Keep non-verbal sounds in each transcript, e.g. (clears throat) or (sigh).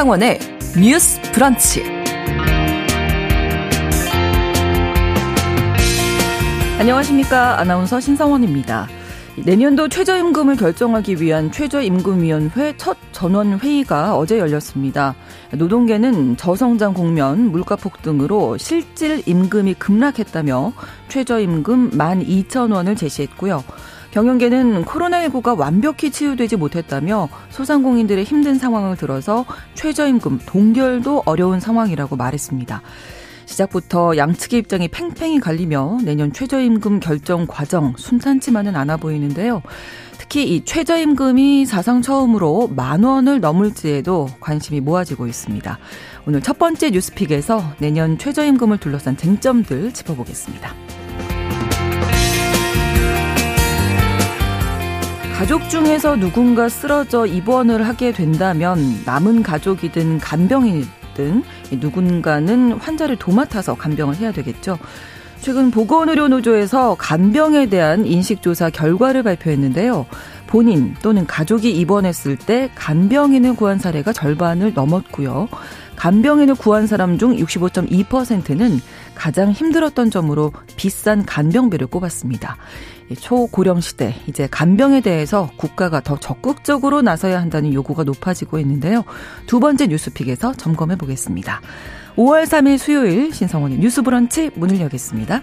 신성원의 뉴스 브런치. 안녕하십니까. 아나운서 신성원입니다. 내년도 최저임금을 결정하기 위한 최저임금위원회 첫 전원회의가 어제 열렸습니다. 노동계는 저성장 국면, 물가 폭 등으로 실질 임금이 급락했다며 최저임금 12,000원을 제시했고요. 경영계는 코로나19가 완벽히 치유되지 못했다며 소상공인들의 힘든 상황을 들어서 최저임금 동결도 어려운 상황이라고 말했습니다. 시작부터 양측의 입장이 팽팽히 갈리며 내년 최저임금 결정 과정 순탄치만은 않아 보이는데요. 특히 이 최저임금이 사상 처음으로 만 원을 넘을지에도 관심이 모아지고 있습니다. 오늘 첫 번째 뉴스픽에서 내년 최저임금을 둘러싼 쟁점들 짚어보겠습니다. 가족 중에서 누군가 쓰러져 입원을 하게 된다면 남은 가족이든 간병인 등 누군가는 환자를 도맡아서 간병을 해야 되겠죠. 최근 보건의료노조에서 간병에 대한 인식조사 결과를 발표했는데요. 본인 또는 가족이 입원했을 때 간병인을 구한 사례가 절반을 넘었고요. 간병인을 구한 사람 중 65.2%는 가장 힘들었던 점으로 비싼 간병비를 꼽았습니다. 초고령 시대 이제 간병에 대해서 국가가 더 적극적으로 나서야 한다는 요구가 높아지고 있는데요. 두 번째 뉴스픽에서 점검해 보겠습니다. 5월 3일 수요일 신성원의 뉴스 브런치 문을 여겠습니다.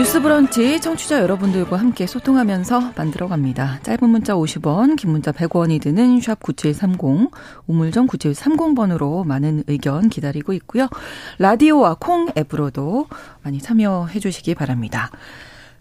뉴스 브런치 청취자 여러분들과 함께 소통하면서 만들어갑니다. 짧은 문자 50원, 긴 문자 100원이 드는 샵 9730, 우물정 9730번으로 많은 의견 기다리고 있고요. 라디오와 콩 앱으로도 많이 참여해 주시기 바랍니다.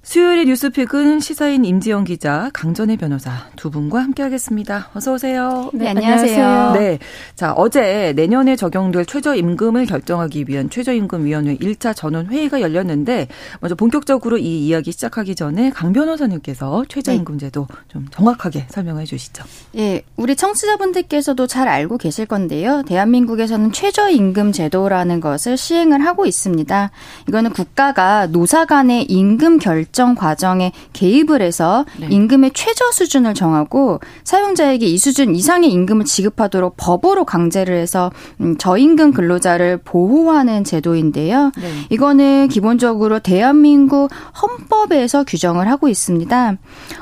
수요일의 뉴스픽은 시사인 임지영 기자, 강전애 변호사 두 분과 함께하겠습니다. 어서 오세요. 네, 안녕하세요. 네, 자 어제 내년에 적용될 최저임금을 결정하기 위한 최저임금위원회 1차 전원 회의가 열렸는데 먼저 본격적으로 이 이야기 시작하기 전에 강 변호사님께서 최저임금제도 네. 좀 정확하게 설명해 주시죠. 예, 우리 청취자분들께서도 잘 알고 계실 건데요. 대한민국에서는 최저임금 제도라는 것을 시행을 하고 있습니다. 이거는 국가가 노사 간의 임금 결 결정 과정에 개입을 해서 네. 임금의 최저 수준을 정하고 사용자에게 이 수준 이상의 임금을 지급하도록 법으로 강제를 해서 음, 저임금 근로자를 보호하는 제도인데요. 네. 이거는 기본적으로 대한민국 헌법에서 규정을 하고 있습니다.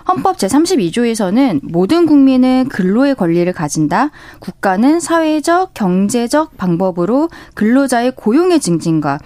헌법 제32조에서는 모든 국민은 근로의 권리를 가진다. 국가는 사회적, 경제적 방법으로 근로자의 고용의 증진과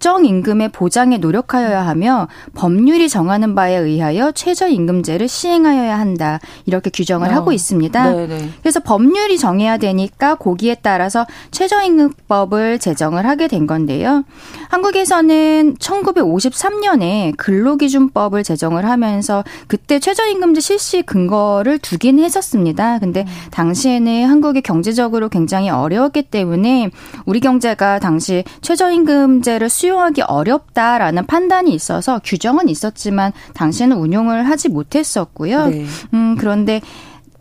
적 적정 임금의 보장에 노력하여야 하며 법률이 정하는 바에 의하여 최저임금제를 시행하여야 한다. 이렇게 규정을 어. 하고 있습니다. 네네. 그래서 법률이 정해야 되니까 거기에 따라서 최저임금법을 제정을 하게 된 건데요. 한국에서는 1953년에 근로기준법을 제정을 하면서 그때 최저임금제 실시 근거를 두긴 했었습니다. 근데 당시에는 한국이 경제적으로 굉장히 어려웠기 때문에 우리 경제가 당시 최저임금제를 수용 수용하기 어렵다라는 판단이 있어서 규정은 있었지만 당시에는 운용을 하지 못했었고요. 네. 음, 그런데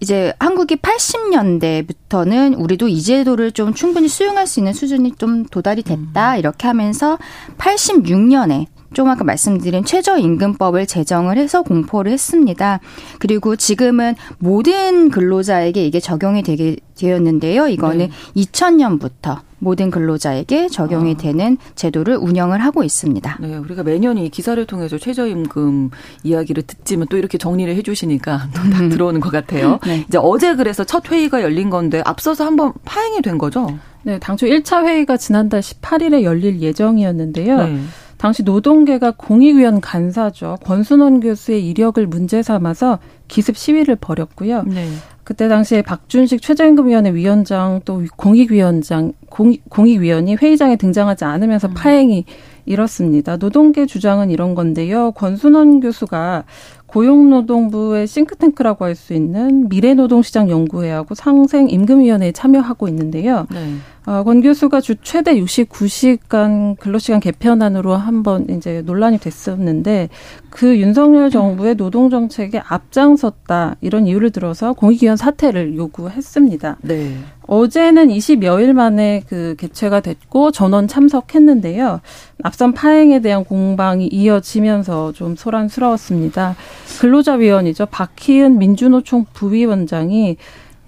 이제 한국이 80년대부터는 우리도 이 제도를 좀 충분히 수용할 수 있는 수준이 좀 도달이 됐다. 음. 이렇게 하면서 86년에 좀 아까 말씀드린 최저임금법을 제정을 해서 공포를 했습니다. 그리고 지금은 모든 근로자에게 이게 적용이 되게 되었는데요. 이거는 네. 2000년부터 모든 근로자에게 적용이 아. 되는 제도를 운영을 하고 있습니다. 네, 우리가 매년 이 기사를 통해서 최저임금 이야기를 듣지만 또 이렇게 정리를 해주시니까 (laughs) 또딱 음. 들어오는 것 같아요. 네. 이제 어제 그래서 첫 회의가 열린 건데 앞서서 한번 파행이 된 거죠? 네, 당초 1차 회의가 지난달 18일에 열릴 예정이었는데요. 네. 당시 노동계가 공익위원 간사죠. 권순원 교수의 이력을 문제 삼아서 기습 시위를 벌였고요. 네. 그때 당시에 박준식 최저임금위원회 위원장 또 공익위원장 공익, 공익위원이 회의장에 등장하지 않으면서 음. 파행이 이렇습니다. 노동계 주장은 이런 건데요. 권순원 교수가 고용노동부의 싱크탱크라고 할 수 있는 미래노동시장 연구회하고 상생임금위원회에 참여하고 있는데요. 네. 어, 권 교수가 주 최대 69시간 근로시간 개편안으로 한번 이제 논란이 됐었는데 그 윤석열 정부의 노동정책에 앞장섰다 이런 이유를 들어서 공익위원 사퇴를 요구했습니다. 네. 어제는 20여일 만에 그 개최가 됐고 전원 참석했는데요. 앞선 파행에 대한 공방이 이어지면서 좀 소란스러웠습니다. 근로자위원이죠. 박희은 민주노총 부위원장이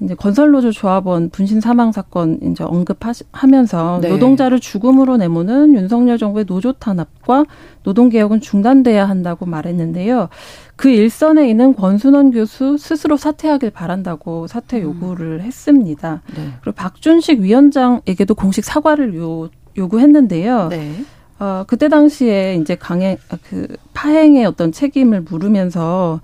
이제 건설노조 조합원 분신 사망 사건 이제 언급하면서 네. 노동자를 죽음으로 내모는 윤석열 정부의 노조 탄압과 노동 개혁은 중단돼야 한다고 말했는데요. 그 일선에 있는 권순원 교수 스스로 사퇴하길 바란다고 사퇴 음. 요구를 음. 했습니다. 네. 그리고 박준식 위원장에게도 공식 사과를 요, 요구했는데요. 네. 어, 그때 당시에 이제 강행, 그 파행의 어떤 책임을 물으면서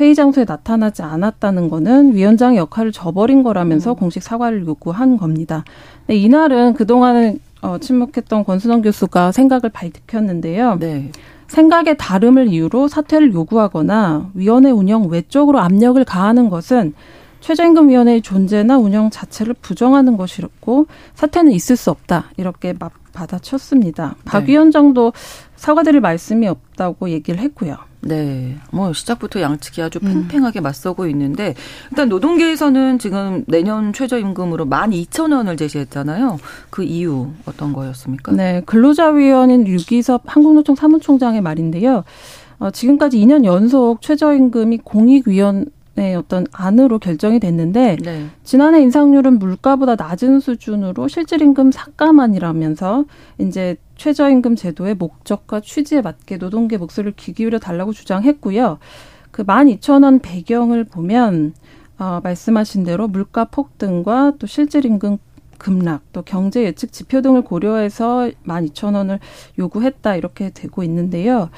회의 장소에 나타나지 않았다는 거는 위원장의 역할을 저버린 거라면서 음. 공식 사과를 요구한 겁니다. 네, 이날은 그동안은 어, 침묵했던 권순원 교수가 생각을 밝혔는데요. 네. 생각의 다름을 이유로 사퇴를 요구하거나 위원회 운영 외적으로 압력을 가하는 것은 최저임금위원회의 존재나 운영 자체를 부정하는 것이었고 사퇴는 있을 수 없다 이렇게 받아쳤습니다. 박 네. 위원장도 사과드릴 말씀이 없다고 얘기를 했고요. 네. 뭐 시작부터 양측이 아주 음. 팽팽하게 음. 맞서고 있는데 일단 노동계에서는 지금 내년 최저임금으로 12,000원을 제시했잖아요. 그 이유 어떤 거였습니까? 네. 근로자위원인 유기섭 한국노총 사무총장의 말인데요. 어, 지금까지 2년 연속 최저임금이 공익위원 네, 어떤 안으로 결정이 됐는데 네. 지난해 인상률은 물가보다 낮은 수준으로 실질임금 삭감안이라면서 이제 최저임금 제도의 목적과 취지에 맞게 노동계 목소리를 귀 기울여 달라고 주장했고요. 그 12,000원 배경을 보면 어, 말씀하신 대로 물가 폭등과 또 실질임금 급락, 또 경제 예측 지표 등을 고려해서 12,000원을 요구했다 이렇게 되고 있는데요.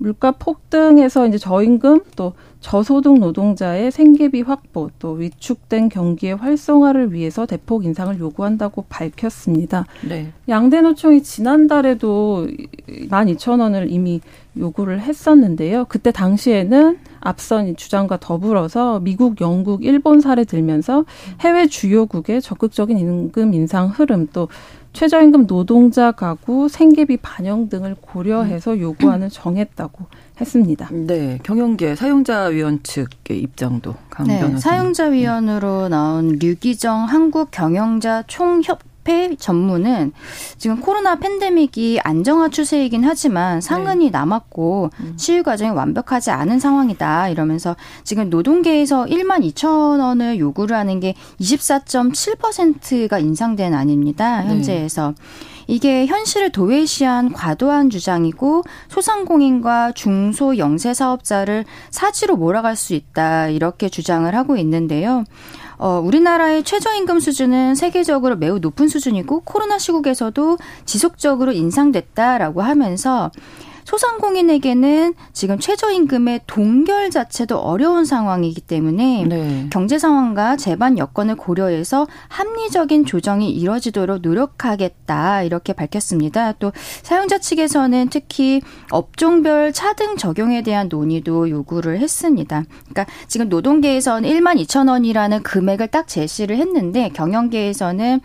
물가 폭등에서 이제 저임금 또 저소득 노동자의 생계비 확보 또 위축된 경기의 활성화를 위해서 대폭 인상을 요구한다고 밝혔습니다. 네. 양대 노총이 지난달에도 12,000원을 이미 요구를 했었는데요. 그때 당시에는 앞선 주장과 더불어서 미국, 영국, 일본 사례 들면서 해외 주요국의 적극적인 임금 인상 흐름 또 최저임금 노동자 가구 생계비 반영 등을 고려해서 요구안을 정했다고 했습니다. 네, 경영계 사용자위원 측의 입장도 강 네. 사용자위원으로 나온 류기정 한국경영자 총협 협회 전문은 지금 코로나 팬데믹이 안정화 추세이긴 하지만 상흔이 네. 남았고 음. 치유 과정이 완벽하지 않은 상황이다 이러면서 지금 노동계에서 1만 2천 원을 요구를 하는 게 24.7%가 인상된 안입니다. 네. 현재에서. 네. 이게 현실을 도외시한 과도한 주장이고 소상공인과 중소 영세 사업자를 사지로 몰아갈 수 있다 이렇게 주장을 하고 있는데요. 어, 우리나라의 최저임금 수준은 세계적으로 매우 높은 수준이고 코로나 시국에서도 지속적으로 인상됐다라고 하면서 소상공인에게는 지금 최저임금의 동결 자체도 어려운 상황이기 때문에 네. 경제 상황과 재반 여건을 고려해서 합리적인 조정이 이뤄지도록 노력하겠다 이렇게 밝혔습니다. 또 사용자 측에서는 특히 업종별 차등 적용에 대한 논의도 요구를 했습니다. 그러니까 지금 노동계에서는 1만 2천 원이라는 금액을 딱 제시를 했는데 경영계에서는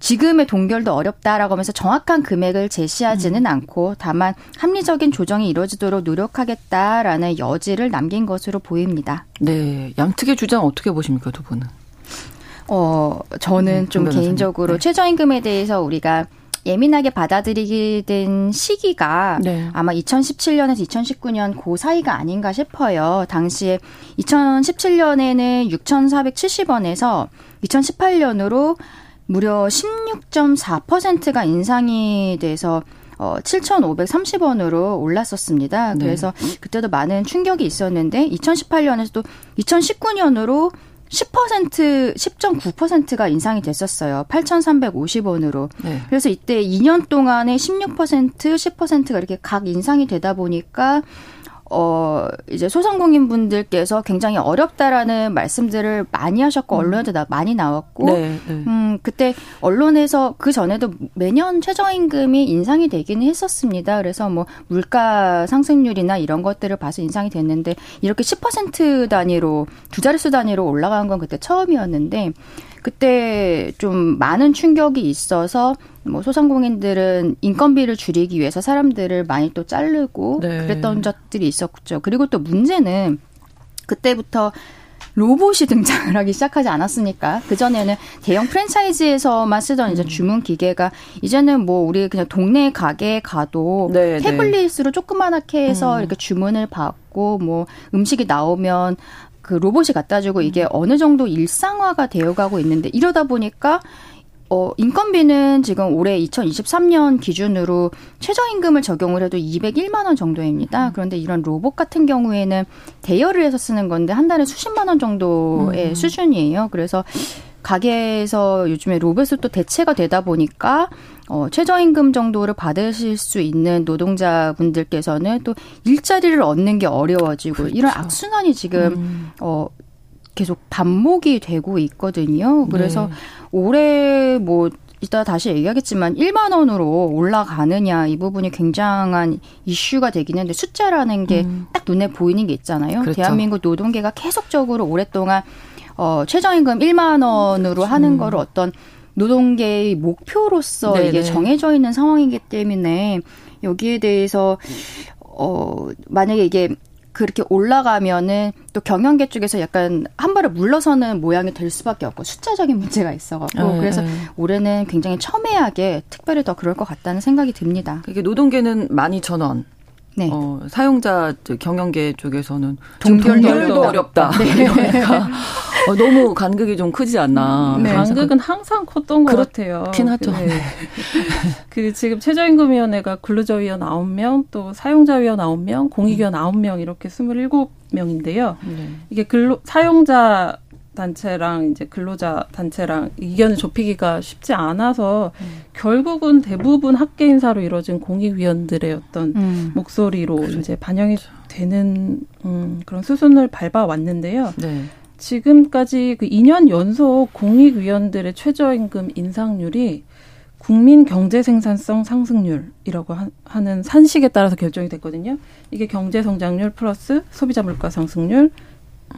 지금의 동결도 어렵다라고 하면서 정확한 금액을 제시하지는 음. 않고 다만 합리적인 조정이 이루어지도록 노력하겠다라는 여지를 남긴 것으로 보입니다. 네. 양측의 주장 어떻게 보십니까, 두 분은? 어, 저는 네, 좀 개인적으로 네. 최저임금에 대해서 우리가 예민하게 받아들이게 된 시기가 네. 아마 2017년에서 2019년 그 사이가 아닌가 싶어요. 당시에 2017년에는 6,470원에서 2018년으로 무려 16.4%가 인상이 돼서 어, 7,530원으로 올랐었습니다. 네. 그래서 그때도 많은 충격이 있었는데 2018년에서 도 2019년으로 10% 10.9%가 인상이 됐었어요. 8,350원으로. 네. 그래서 이때 2년 동안에 16% 10%가 이렇게 각 인상이 되다 보니까 어, 이제 소상공인 분들께서 굉장히 어렵다라는 말씀들을 많이 하셨고, 음. 언론에도 나, 많이 나왔고, 네, 네. 음, 그때 언론에서 그 전에도 매년 최저임금이 인상이 되기는 했었습니다. 그래서 뭐 물가 상승률이나 이런 것들을 봐서 인상이 됐는데, 이렇게 10% 단위로, 두 자릿수 단위로 올라간 건 그때 처음이었는데, 그때 좀 많은 충격이 있어서 뭐 소상공인들은 인건비를 줄이기 위해서 사람들을 많이 또 자르고 네. 그랬던 적들이 있었죠. 그리고 또 문제는 그때부터 로봇이 (laughs) 등장을 하기 시작하지 않았으니까 그 전에는 대형 프랜차이즈에서만 쓰던 이제 음. 주문 기계가 이제는 뭐 우리 그냥 동네 가게에 가도 네, 네. 태블릿으로 네. 조그만하게 해서 음. 이렇게 주문을 받고 뭐 음식이 나오면 그 로봇이 갖다 주고 이게 음. 어느 정도 일상화가 되어 가고 있는데 이러다 보니까 어, 인건비는 지금 올해 2023년 기준으로 최저임금을 적용을 해도 201만 원 정도입니다. 음. 그런데 이런 로봇 같은 경우에는 대여를 해서 쓰는 건데 한 달에 수십만 원 정도의 음. 수준이에요. 그래서 가게에서 요즘에 로봇이 또 대체가 되다 보니까 어, 최저임금 정도를 받으실 수 있는 노동자분들께서는 또 일자리를 얻는 게 어려워지고 그렇죠. 이런 악순환이 지금 음. 어, 계속 반복이 되고 있거든요. 그래서 네. 올해 뭐 이따 다시 얘기하겠지만 1만 원으로 올라가느냐 이 부분이 굉장한 이슈가 되긴 했는데 숫자라는 게딱 음. 눈에 보이는 게 있잖아요. 그렇죠. 대한민국 노동계가 계속적으로 오랫동안 어 최저임금 1만 원으로 하는 음. 거를 어떤 노동계의 목표로서 네네. 이게 정해져 있는 상황이기 때문에 여기에 대해서 어 만약에 이게 그렇게 올라가면은 또 경영계 쪽에서 약간 한 발을 물러서는 모양이 될 수밖에 없고 숫자적인 문제가 있어갖고 네, 그래서 네. 올해는 굉장히 첨예하게 특별히 더 그럴 것 같다는 생각이 듭니다. 이게 노동계는 많이 전원, 네. 어, 사용자 경영계 쪽에서는 동결도 어렵다. 네. (laughs) 그러니까 (laughs) 어, 너무 간극이 좀 크지 않나. 네. 간극은 항상 컸던 것 같아요. 그렇긴 하죠. 네. (laughs) 그 지금 최저임금위원회가 근로자위원 9명, 또 사용자위원 9명, 공익위원 9명 이렇게 27명인데요. 네. 이게 근로 사용자 단체랑 이제 근로자 단체랑 의견을 좁히기가 쉽지 않아서 음. 결국은 대부분 학계 인사로 이루어진 공익위원들의 어떤 음. 목소리로 그렇죠. 이제 반영이 되는 음, 그런 수순을 밟아 왔는데요. 네. 지금까지 그 2년 연속 공익위원들의 최저임금 인상률이 국민 경제 생산성 상승률이라고 하는 산식에 따라서 결정이 됐거든요. 이게 경제 성장률 플러스 소비자 물가 상승률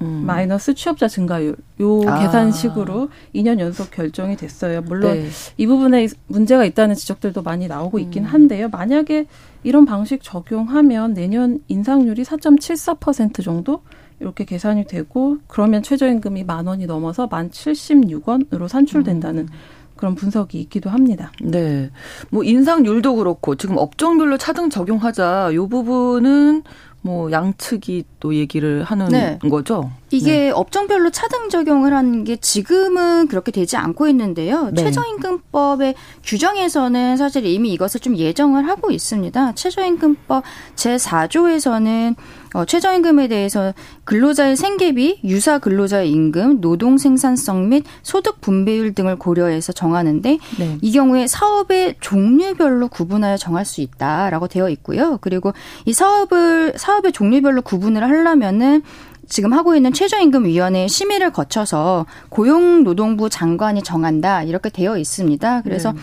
음. 마이너스 취업자 증가율 요 아. 계산식으로 2년 연속 결정이 됐어요. 물론 네. 이 부분에 문제가 있다는 지적들도 많이 나오고 있긴 음. 한데요. 만약에 이런 방식 적용하면 내년 인상률이 4.74% 정도 이렇게 계산이 되고 그러면 최저임금이 만 원이 넘어서 만 76원으로 산출된다는 음. 그런 분석이 있기도 합니다. 네. 뭐 인상률도 그렇고 지금 업종별로 차등 적용하자 요 부분은 뭐 양측이 또 얘기를 하는 네. 거죠. 이게 네. 업종별로 차등 적용을 하는 게 지금은 그렇게 되지 않고 있는데요. 네. 최저임금법의 규정에서는 사실 이미 이것을 좀 예정을 하고 있습니다. 최저임금법 제4조에서는 어, 최저임금에 대해서 근로자의 생계비, 유사 근로자의 임금, 노동 생산성 및 소득 분배율 등을 고려해서 정하는데 네. 이 경우에 사업의 종류별로 구분하여 정할 수 있다라고 되어 있고요. 그리고 이 사업을 사업의 종류별로 구분을 하려면은 지금 하고 있는 최저임금위원회 심의를 거쳐서 고용노동부 장관이 정한다 이렇게 되어 있습니다. 그래서 네.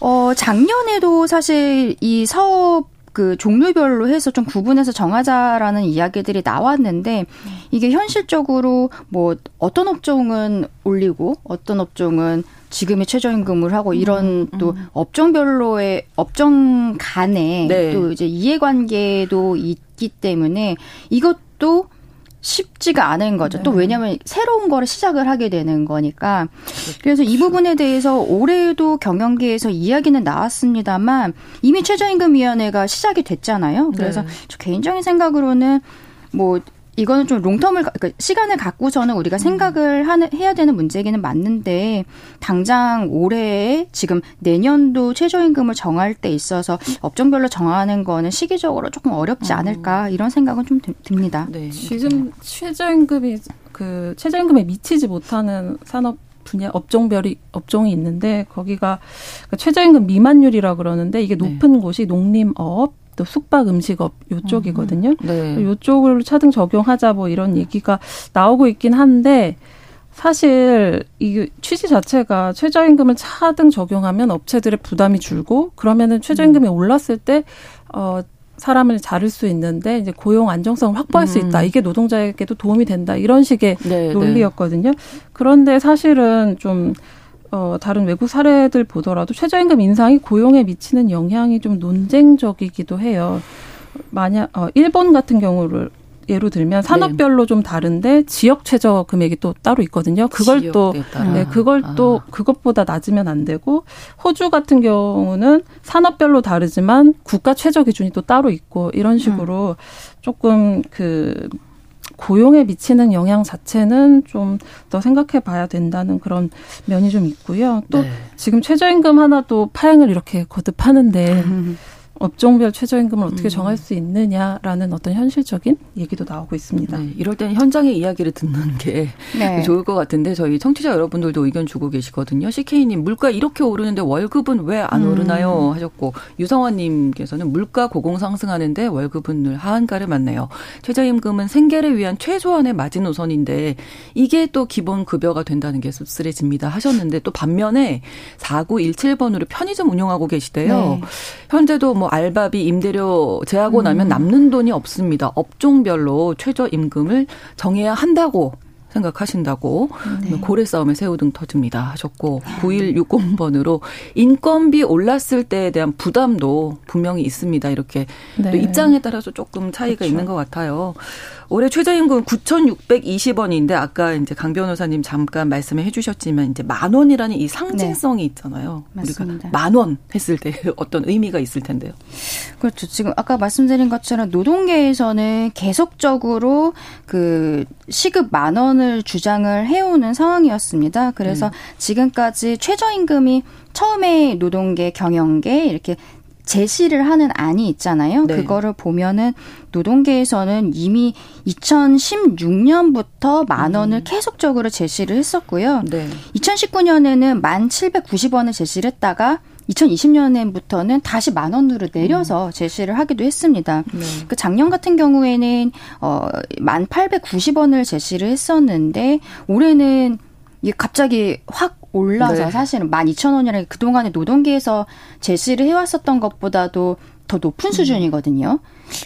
어 작년에도 사실 이 사업 그 종류별로 해서 좀 구분해서 정하자라는 이야기들이 나왔는데 이게 현실적으로 뭐 어떤 업종은 올리고 어떤 업종은 지금의 최저임금을 하고 이런 음, 또 음. 업종별로의 업종 간에 네. 또 이제 이해관계도 있기 때문에 이것도 쉽지가 않은 거죠. 네. 또 왜냐하면 새로운 거를 시작을 하게 되는 거니까. 그래서 이 부분에 대해서 올해도 경영계에서 이야기는 나왔습니다만 이미 최저임금위원회가 시작이 됐잖아요. 그래서 네. 저 개인적인 생각으로는 뭐 이거는 좀 롱텀을 그러니까 시간을 갖고서는 우리가 음. 생각을 하는 해야 되는 문제기는 맞는데 당장 올해 지금 내년도 최저임금을 정할 때 있어서 업종별로 정하는 거는 시기적으로 조금 어렵지 어. 않을까 이런 생각은 좀 듭니다. 네. 지금 최저임금이 그 최저임금에 미치지 못하는 산업 분야 업종별이 업종이 있는데 거기가 그러니까 최저임금 미만율이라 그러는데 이게 네. 높은 네. 곳이 농림업 또 숙박 음식업 요쪽이거든요. 음. 네. 요쪽을 차등 적용하자 뭐 이런 얘기가 나오고 있긴 한데 사실 이 취지 자체가 최저임금을 차등 적용하면 업체들의 부담이 줄고 그러면은 최저임금이 음. 올랐을 때 어, 사람을 자를 수 있는데 이제 고용 안정성을 확보할 음. 수 있다. 음. 이게 노동자에게도 도움이 된다. 이런 식의 네, 네. 논리였거든요. 네. 그런데 사실은 좀 어, 다른 외국 사례들 보더라도 최저임금 인상이 고용에 미치는 영향이 좀 논쟁적이기도 해요. 만약 어, 일본 같은 경우를 예로 들면 산업별로 네. 좀 다른데 지역 최저 금액이 또 따로 있거든요. 그걸 또 네, 그걸 아. 또 그것보다 낮으면 안 되고 호주 같은 경우는 산업별로 다르지만 국가 최저 기준이 또 따로 있고 이런 식으로 음. 조금 그 고용에 미치는 영향 자체는 좀 더 생각해 봐야 된다는 그런 면이 좀 있고요. 또 네. 지금 최저임금 하나 도 파행을 이렇게 거듭하는데 (laughs) 업종별 최저임금을 어떻게 음. 정할 수 있느냐라는 어떤 현실적인 얘기도 나오고 있습니다. 네, 이럴 때는 현장의 이야기를 듣는 게 네. (laughs) 좋을 것 같은데 저희 청취자 여러분들도 의견 주고 계시거든요. CK님 물가 이렇게 오르는데 월급은 왜안 음. 오르나요? 하셨고 유성환님께서는 물가 고공 상승하는데 월급은 늘 하한가를 맞네요. 최저임금은 생계를 위한 최소한의 마지노선인데 이게 또 기본 급여가 된다는 게 씁쓸해집니다. 하셨는데 또 반면에 4917번으로 편의점 운영하고 계시대요. 네. 현재도 뭐 알바비, 임대료 제하고 나면 음. 남는 돈이 없습니다. 업종별로 최저 임금을 정해야 한다고 생각하신다고 네. 고래 싸움에 새우 등 터집니다 하셨고 9160번으로 인건비 올랐을 때에 대한 부담도 분명히 있습니다. 이렇게 네. 또 입장에 따라서 조금 차이가 그렇죠. 있는 것 같아요. 올해 최저임금 9,620원인데 아까 이제 강 변호사님 잠깐 말씀해 주셨지만 이제 만 원이라는 이 상징성이 네. 있잖아요. 맞습니다. 우리가 만 원 했을 때 (laughs) 어떤 의미가 있을 텐데요. 그렇죠. 지금 아까 말씀드린 것처럼 노동계에서는 계속적으로 그 시급 만 원을 주장을 해오는 상황이었습니다. 그래서 네. 지금까지 최저임금이 처음에 노동계, 경영계 이렇게 제시를 하는 안이 있잖아요. 네. 그거를 보면은 노동계에서는 이미 2016년부터 만 원을 음. 계속적으로 제시를 했었고요. 네. 2019년에는 만 790원을 제시를 했다가 2020년부터는 다시 만 원으로 내려서 음. 제시를 하기도 했습니다. 네. 그 작년 같은 경우에는 어만 890원을 제시를 했었는데 올해는 이게 갑자기 확 올라서 네. 사실은 12,000원이라는 그동안에 노동계에서 제시를 해왔었던 것보다도 더 높은 음. 수준이거든요.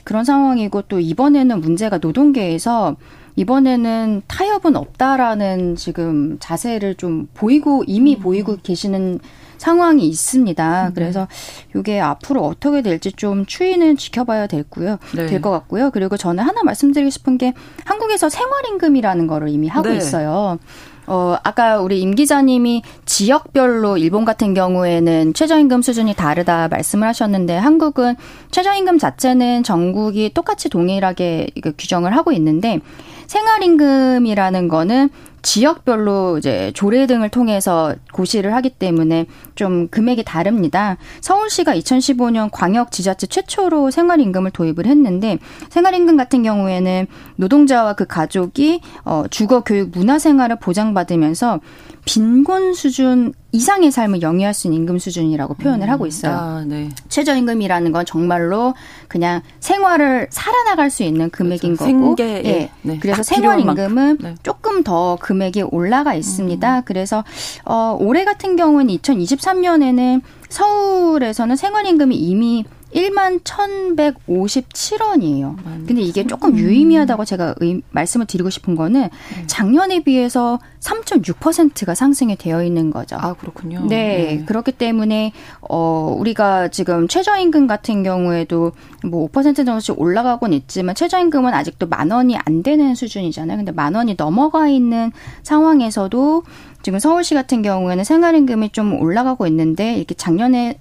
그런 상황이고 또 이번에는 문제가 노동계에서 이번에는 타협은 없다라는 지금 자세를 좀 보이고 이미 음. 보이고 계시는 상황이 있습니다. 음. 그래서 이게 앞으로 어떻게 될지 좀 추이는 지켜봐야 될고요. 네. 될것 같고요. 그리고 저는 하나 말씀드리고 싶은 게 한국에서 생활임금이라는 거를 이미 하고 네. 있어요. 어, 아까 우리 임 기자님이 지역별로 일본 같은 경우에는 최저임금 수준이 다르다 말씀을 하셨는데 한국은 최저임금 자체는 전국이 똑같이 동일하게 규정을 하고 있는데 생활임금이라는 거는 지역별로 이제 조례 등을 통해서 고시를 하기 때문에 좀 금액이 다릅니다. 서울시가 2015년 광역 지자체 최초로 생활임금을 도입을 했는데 생활임금 같은 경우에는 노동자와 그 가족이 어 주거 교육 문화 생활을 보장받으면서 빈곤 수준 이상의 삶을 영위할 수 있는 임금 수준이라고 표현을 음, 하고 있어요. 아, 네. 최저임금이라는 건 정말로 그냥 생활을 살아나갈 수 있는 금액인 그렇죠. 거고, 생계, 예. 네. 그래서 생활임금은 네. 조금 더 금액이 올라가 있습니다. 음. 그래서 어, 올해 같은 경우는 2023년에는 서울에서는 생활임금이 이미 1만 1,157원이에요. 근데 이게 조금 음. 유의미하다고 제가 의, 말씀을 드리고 싶은 거는 네. 작년에 비해서 3.6%가 상승이 되어 있는 거죠. 아, 그렇군요. 네. 네. 그렇기 때문에 어 우리가 지금 최저임금 같은 경우에도 뭐 5% 정도씩 올라가곤 있지만 최저임금은 아직도 만 원이 안 되는 수준이잖아요. 근데 만 원이 넘어가 있는 상황에서도 지금 서울시 같은 경우에는 생활임금이 좀 올라가고 있는데 이렇게 작년에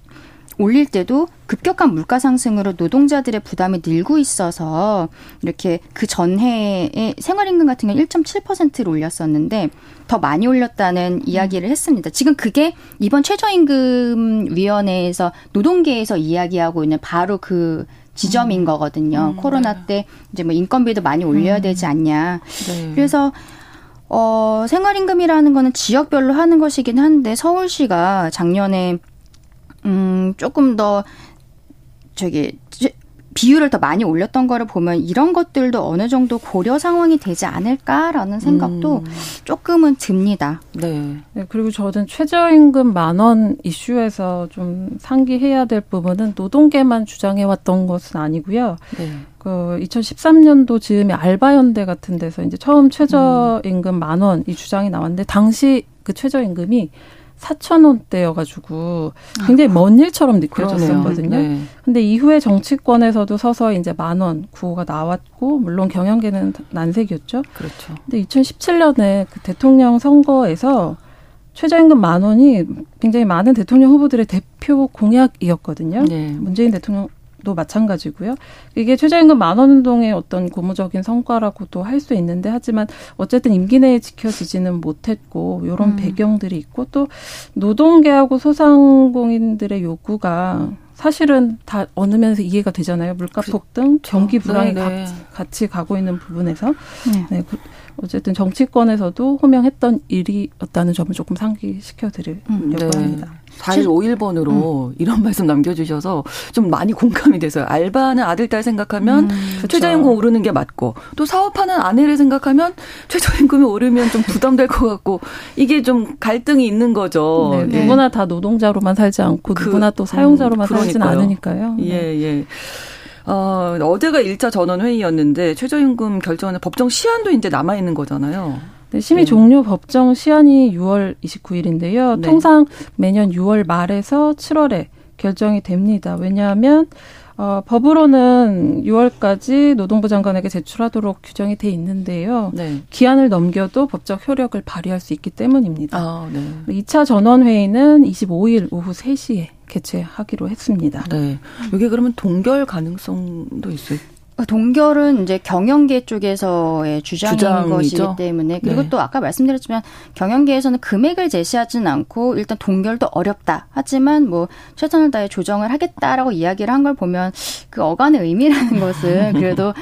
올릴 때도 급격한 물가 상승으로 노동자들의 부담이 늘고 있어서 이렇게 그 전해에 생활임금 같은 경우 1.7%를 올렸었는데 더 많이 올렸다는 이야기를 했습니다. 지금 그게 이번 최저임금 위원회에서 노동계에서 이야기하고 있는 바로 그 지점인 음. 거거든요. 음, 코로나 네. 때 이제 뭐 인건비도 많이 올려야 음. 되지 않냐. 네. 그래서 어 생활임금이라는 거는 지역별로 하는 것이긴 한데 서울시가 작년에 음, 조금 더 저기 비율을 더 많이 올렸던 거를 보면 이런 것들도 어느 정도 고려 상황이 되지 않을까라는 생각도 음. 조금은 듭니다. 네. 네. 그리고 저는 최저임금 만 원 이슈에서 좀 상기해야 될 부분은 노동계만 주장해왔던 것은 아니고요. 네. 그 2013년도 즈음에 알바연대 같은 데서 이제 처음 최저임금 음. 만원 이 주장이 나왔는데 당시 그 최저임금이 4천 원대여가지고 굉장히 먼 일처럼 느껴졌었거든요. 네. 근데 이후에 정치권에서도 서서히 이제 만 원 구호가 나왔고 물론 경영계는 난색이었죠. 그렇죠. 근데 2017년에 그 대통령 선거에서 최저임금 만 원이 굉장히 많은 대통령 후보들의 대표 공약이었거든요. 네. 문재인 대통령 도 마찬가지고요. 이게 최저임금 만원 운동의 어떤 고무적인 성과라고도 할 수 있는데 하지만 어쨌든 임기 내에 지켜지지는 못했고 이런 음. 배경들이 있고 또 노동계하고 소상공인들의 요구가 사실은 다 어느 면에서 이해가 되잖아요. 물가 폭등, 경기 불황이 네, 네. 같이 가고 있는 부분에서 네. 네. 어쨌든 정치권에서도 호명했던 일이었다는 점을 조금 상기시켜드리려고 음, 네. 합니다. 4151번으로 음. 이런 말씀 남겨주셔서 좀 많이 공감이 돼서요. 알바는 아들, 딸 생각하면 음, 최저임금 오르는 게 맞고 또 사업하는 아내를 생각하면 최저임금이 오르면 좀 부담될 것 같고 이게 좀 갈등이 있는 거죠. 네, 네. 누구나 다 노동자로만 살지 않고 그, 누구나 또 사용자로만 음, 살지는 않으니까요. 예, 예. 어, 어제가 1차 전원 회의였는데 최저임금 결정하는 법정 시한도 이제 남아 있는 거잖아요. 네, 심의 네. 종료 법정 시한이 6월 29일인데요. 네. 통상 매년 6월 말에서 7월에 결정이 됩니다. 왜냐하면 어, 법으로는 6월까지 노동부 장관에게 제출하도록 규정이 돼 있는데요. 네. 기한을 넘겨도 법적 효력을 발휘할 수 있기 때문입니다. 아, 네. 2차 전원 회의는 25일 오후 3시에 개최하기로 했습니다. 네. 이게 그러면 동결 가능성도 있어요? 동결은 이제 경영계 쪽에서의 주장인 주장이죠? 것이기 때문에 그리고 네. 또 아까 말씀드렸지만 경영계에서는 금액을 제시하지는 않고 일단 동결도 어렵다. 하지만 뭐 최선을 다해 조정을 하겠다라고 이야기를 한 걸 보면 그 어간의 의미라는 것은 (laughs) 그래도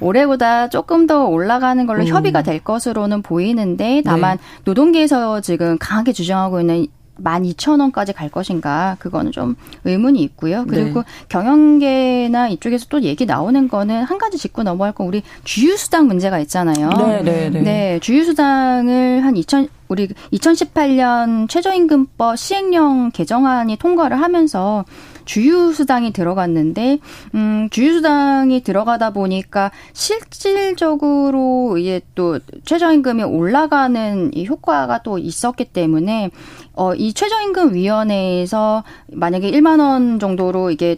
올해보다 조금 더 올라가는 걸로 음. 협의가 될 것으로는 보이는데 다만 네. 노동계에서 지금 강하게 주장하고 있는 12,000원까지 갈 것인가 그거는 좀 의문이 있고요. 그리고 네. 경영계나 이쪽에서 또 얘기 나오는 거는 한 가지 짚고 넘어갈 건 우리 주유수당 문제가 있잖아요. 네, 네, 네. 네 주유수당을 한 2000, 우리 2018년 최저임금법 시행령 개정안이 통과를 하면서 주유수당이 들어갔는데 음 주유수당이 들어가다 보니까 실질적으로 이게 또 최저임금이 올라가는 이 효과가 또 있었기 때문에 어 이 최저임금 위원회에서 만약에 1만 원 정도로 이게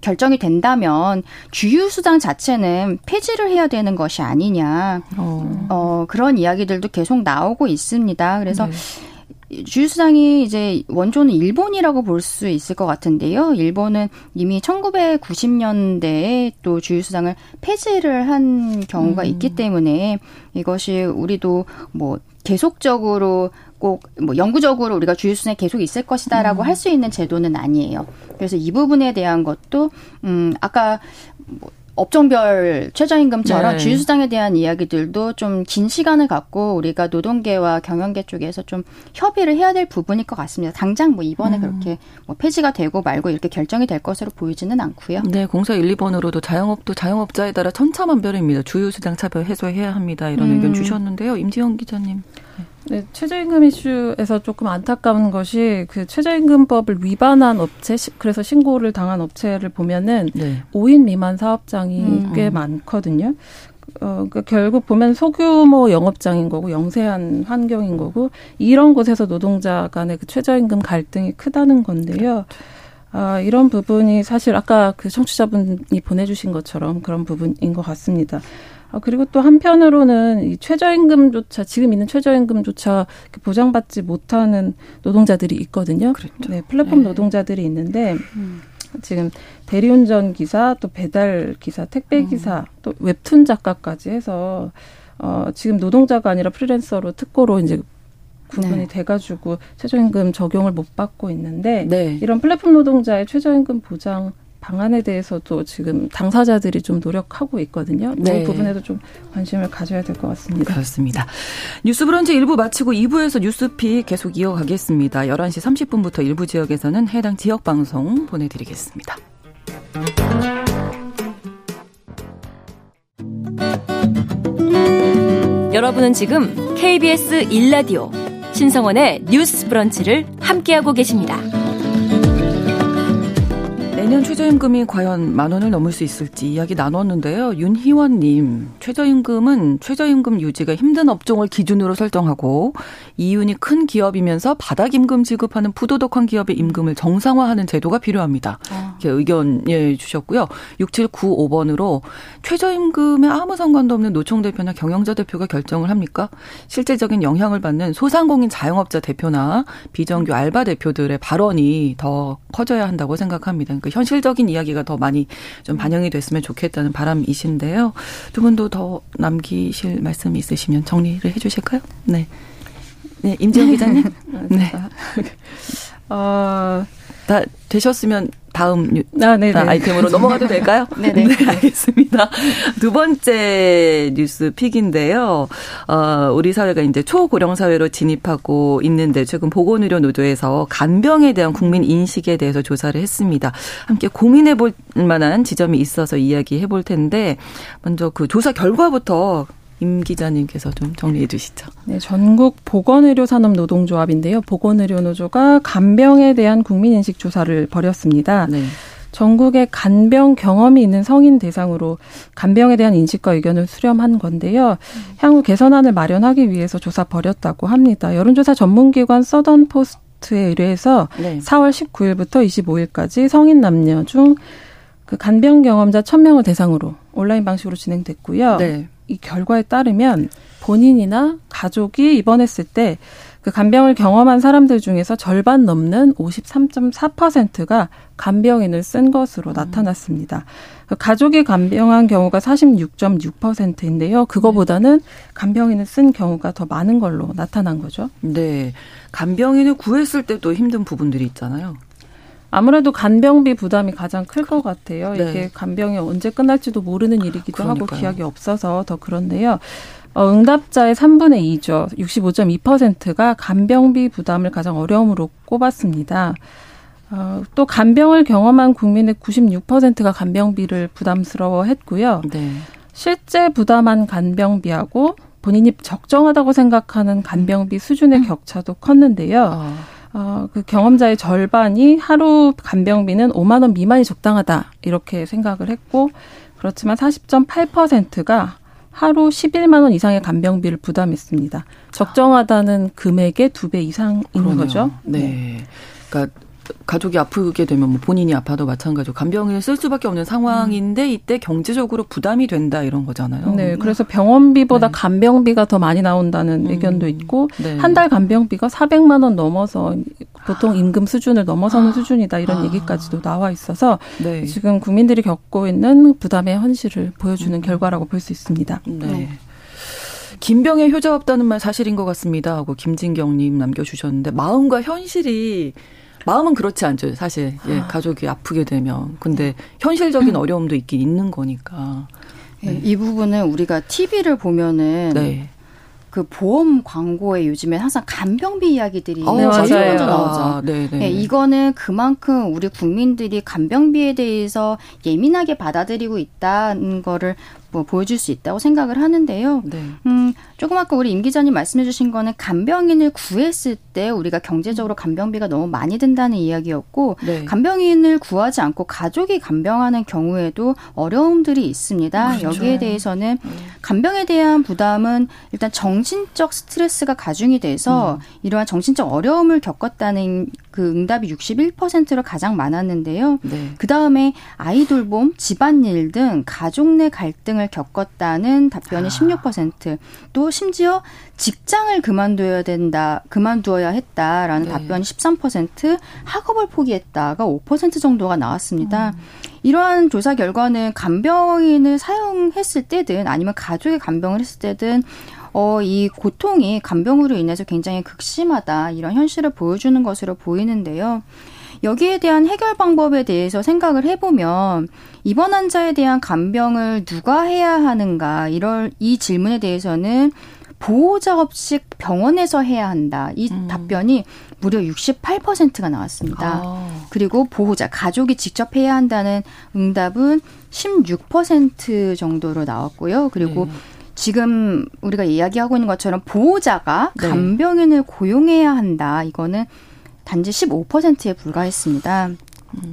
결정이 된다면 주유수당 자체는 폐지를 해야 되는 것이 아니냐. 어, 어 그런 이야기들도 계속 나오고 있습니다. 그래서 네. 주유수당이 이제 원조는 일본이라고 볼 수 있을 것 같은데요. 일본은 이미 1990년대에 또 주유수당을 폐지를 한 경우가 음. 있기 때문에 이것이 우리도 뭐 계속적으로 꼭뭐 영구적으로 우리가 주유수당이 계속 있을 것이다라고 음. 할수 있는 제도는 아니에요. 그래서 이 부분에 대한 것도 음 아까 뭐 업종별 최저임금처럼 네. 주유수당에 대한 이야기들도 좀 긴 시간을 갖고 우리가 노동계와 경영계 쪽에서 좀 협의를 해야 될 부분일 것 같습니다. 당장 뭐 이번에 음. 그렇게 뭐 폐지가 되고 말고 이렇게 결정이 될 것으로 보이지는 않고요. 네, 공사 1, 2번으로도 자영업도 자영업자에 따라 천차만별입니다. 주유수당 차별 해소해야 합니다. 이런 음. 의견 주셨는데요. 임지영 기자님. 네, 최저임금 이슈에서 조금 안타까운 것이 그 최저임금법을 위반한 업체, 그래서 신고를 당한 업체를 보면은 네. 5인 미만 사업장이 음. 꽤 많거든요. 어, 그 결국 보면 소규모 영업장인 거고 영세한 환경인 거고 이런 곳에서 노동자 간의 그 최저임금 갈등이 크다는 건데요. 아, 이런 부분이 사실 아까 그 청취자분이 보내주신 것처럼 그런 부분인 것 같습니다. 아, 그리고 또 한편으로는 이 최저임금조차 지금 있는 최저임금조차 보장받지 못하는 노동자들이 있거든요. 그렇죠. 네, 플랫폼 네. 노동자들이 있는데 음. 지금 대리운전 기사, 또 배달 기사, 택배 기사, 음. 또 웹툰 작가까지 해서 어 지금 노동자가 아니라 프리랜서로 특고로 이제 구분이 네. 돼가지고 최저임금 적용을 못 받고 있는데 네. 이런 플랫폼 노동자의 최저임금 보장 방안에 대해서도 지금 당사자들이 좀 노력하고 있거든요. 네. 이 부분에도 좀 관심을 가져야 될 것 같습니다. 그렇습니다. 뉴스 브런치 1부 마치고 2부에서 뉴스피 계속 이어가겠습니다. 11시 30분부터 일부 지역에서는 해당 지역 방송 보내드리겠습니다. 여러분은 지금 KBS 1라디오 신성원의 뉴스 브런치를 함께하고 계십니다. 내년 최저임금이 과연 만 원을 넘을 수 있을지 이야기 나눴는데요. 윤희원님, 최저임금은 최저임금 유지가 힘든 업종을 기준으로 설정하고 이윤이 큰 기업이면서 바닥임금 지급하는 부도덕한 기업의 임금을 정상화하는 제도가 필요합니다. 아. 이렇게 의견 예, 주셨고요. 6795번으로 최저임금에 아무 상관도 없는 노총 대표나 경영자 대표가 결정을 합니까? 실질적인 영향을 받는 소상공인 자영업자 대표나 비정규 알바 대표들의 발언이 더 커져야 한다고 생각합니다. 그러니까 현실적인 이야기가 더 많이 좀 반영이 됐으면 좋겠다는 바람이신데요. 두 분도 더 남기실 말씀 있으시면 정리를 해 주실까요? 네. 네, 임지영 기자님. 네. (laughs) 어, 다 되셨으면 다음 아, 아이템으로 넘어가도 될까요? 네네. (laughs) 네, 알겠습니다. 두 번째 뉴스 픽인데요. 어, 우리 사회가 이제 초고령 사회로 진입하고 있는데 최근 보건의료 노조에서 간병에 대한 국민 인식에 대해서 조사를 했습니다. 함께 고민해 볼 만한 지점이 있어서 이야기해 볼 텐데 먼저 그 조사 결과부터 임 기자님께서 좀 정리해 주시죠. 네, 전국 보건의료산업 노동조합인데요. 보건의료노조가 간병에 대한 국민인식 조사를 벌였습니다. 네. 전국의 간병 경험이 있는 성인 대상으로 간병에 대한 인식과 의견을 수렴한 건데요. 향후 개선안을 마련하기 위해서 조사 벌였다고 합니다. 여론조사 전문기관 서던 포스트에 의뢰해서 네. 4월 19일부터 25일까지 성인 남녀 중 그 간병 경험자 1000명을 대상으로 온라인 방식으로 진행됐고요. 네. 이 결과에 따르면 본인이나 가족이 입원했을 때 그 간병을 경험한 사람들 중에서 절반 넘는 53.4%가 간병인을 쓴 것으로 음. 나타났습니다. 그 가족이 간병한 경우가 46.6%인데요. 그거보다는 간병인을 쓴 경우가 더 많은 걸로 나타난 거죠. 네. 간병인을 구했을 때도 힘든 부분들이 있잖아요. 아무래도 간병비 부담이 가장 클 것 같아요. 네. 이게 간병이 언제 끝날지도 모르는 일이기도 그러니까요. 하고 기약이 없어서 더 그런데요. 어, 응답자의 3분의 2죠. 65.2%가 간병비 부담을 가장 어려움으로 꼽았습니다. 어, 또 간병을 경험한 국민의 96%가 간병비를 부담스러워 했고요. 네. 실제 부담한 간병비하고 본인이 적정하다고 생각하는 간병비 수준의 음. 격차도 컸는데요. 어. 어, 그 경험자의 절반이 하루 간병비는 5만 원 미만이 적당하다 이렇게 생각을 했고 그렇지만 40.8%가 하루 11만 원 이상의 간병비를 부담했습니다. 적정하다는 금액의 두 배 이상인 그러네요. 거죠. 네. 그러니까 가족이 아프게 되면 뭐 본인이 아파도 마찬가지로 간병을 쓸 수밖에 없는 상황인데 이때 경제적으로 부담이 된다 이런 거잖아요. 네, 그래서 병원비보다 네. 간병비가 더 많이 나온다는 음. 의견도 있고 네. 한달 간병비가 400만 원 넘어서 보통 임금 수준을 넘어서는 아. 수준이다 이런 아. 얘기까지도 나와 있어서 네. 지금 국민들이 겪고 있는 부담의 현실을 보여주는 음. 결과라고 볼 수 있습니다. 네. 김병의 효자 없다는 말 사실인 것 같습니다 하고 김진경님 남겨주셨는데 마음과 현실이 마음은 그렇지 않죠, 사실. 예, 아. 가족이 아프게 되면. 근데 현실적인 어려움도 있긴 있는 거니까. 네. 이 부분은 우리가 TV를 보면은 네. 그 보험 광고에 요즘에 항상 간병비 이야기들이 어, 제일 먼저 나오죠. 아, 네, 네. 네, 이거는 그만큼 우리 국민들이 간병비에 대해서 예민하게 받아들이고 있다는 거를 뭐 보여줄 수 있다고 생각을 하는데요. 네. 음, 조금 아까 우리 임 기자님 말씀해 주신 거는 간병인을 구했을 때 우리가 경제적으로 간병비가 너무 많이 든다는 이야기였고 네. 간병인을 구하지 않고 가족이 간병하는 경우에도 어려움들이 있습니다. 그렇죠. 여기에 대해서는 네. 간병에 대한 부담은 일단 정신적 스트레스가 가중이 돼서 음. 이러한 정신적 어려움을 겪었다는 그 응답이 61%로 가장 많았는데요. 네. 그 다음에 아이 돌봄, 집안일 등 가족 내 갈등을 겪었다는 답변이 아. 16%, 또 심지어 직장을 그만둬야 된다, 그만두어야 했다라는 네. 답변이 13%, 학업을 포기했다가 5% 정도가 나왔습니다. 음. 이러한 조사 결과는 간병인을 사용했을 때든 아니면 가족의 간병을 했을 때든 어, 이 고통이 간병으로 인해서 굉장히 극심하다 이런 현실을 보여주는 것으로 보이는데요. 여기에 대한 해결 방법에 대해서 생각을 해보면 입원 환자에 대한 간병을 누가 해야 하는가 이럴 이 질문에 대해서는 보호자 없이 병원에서 해야 한다. 이 음. 답변이 무려 68%가 나왔습니다. 아. 그리고 보호자, 가족이 직접 해야 한다는 응답은 16% 정도로 나왔고요. 그리고 네. 지금 우리가 이야기하고 있는 것처럼 보호자가 네. 간병인을 고용해야 한다. 이거는 단지 15%에 불과했습니다.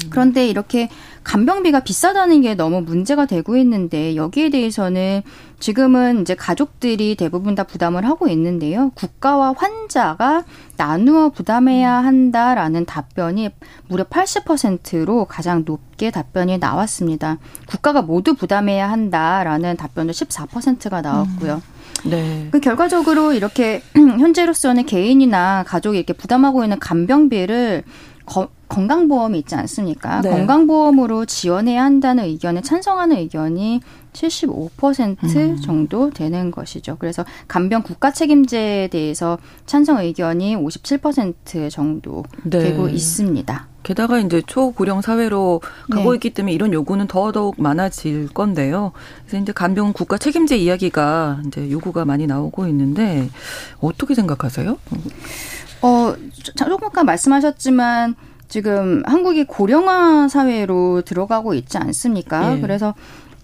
그런데 이렇게 간병비가 비싸다는 게 너무 문제가 되고 있는데 여기에 대해서는 지금은 이제 가족들이 대부분 다 부담을 하고 있는데요. 국가와 환자가 나누어 부담해야 한다라는 답변이 무려 80%로 가장 높게 답변이 나왔습니다. 국가가 모두 부담해야 한다라는 답변도 14%가 나왔고요. 음. 네. 그 결과적으로 이렇게 (clears throat) 현재로서는 개인이나 가족이 이렇게 부담하고 있는 간병비를 거, 건강보험이 있지 않습니까? 네. 건강보험으로 지원해야 한다는 의견에 찬성하는 의견이 75% 음. 정도 되는 것이죠. 그래서 간병 국가 책임제에 대해서 찬성 의견이 57% 정도 네. 되고 있습니다. 게다가 이제 초고령 사회로 가고 네. 있기 때문에 이런 요구는 더더욱 많아질 건데요. 그래서 이제 간병 국가 책임제 이야기가 이제 요구가 많이 나오고 있는데 어떻게 생각하세요? 어, 조금 아까 말씀하셨지만 지금 한국이 고령화 사회로 들어가고 있지 않습니까? 예. 그래서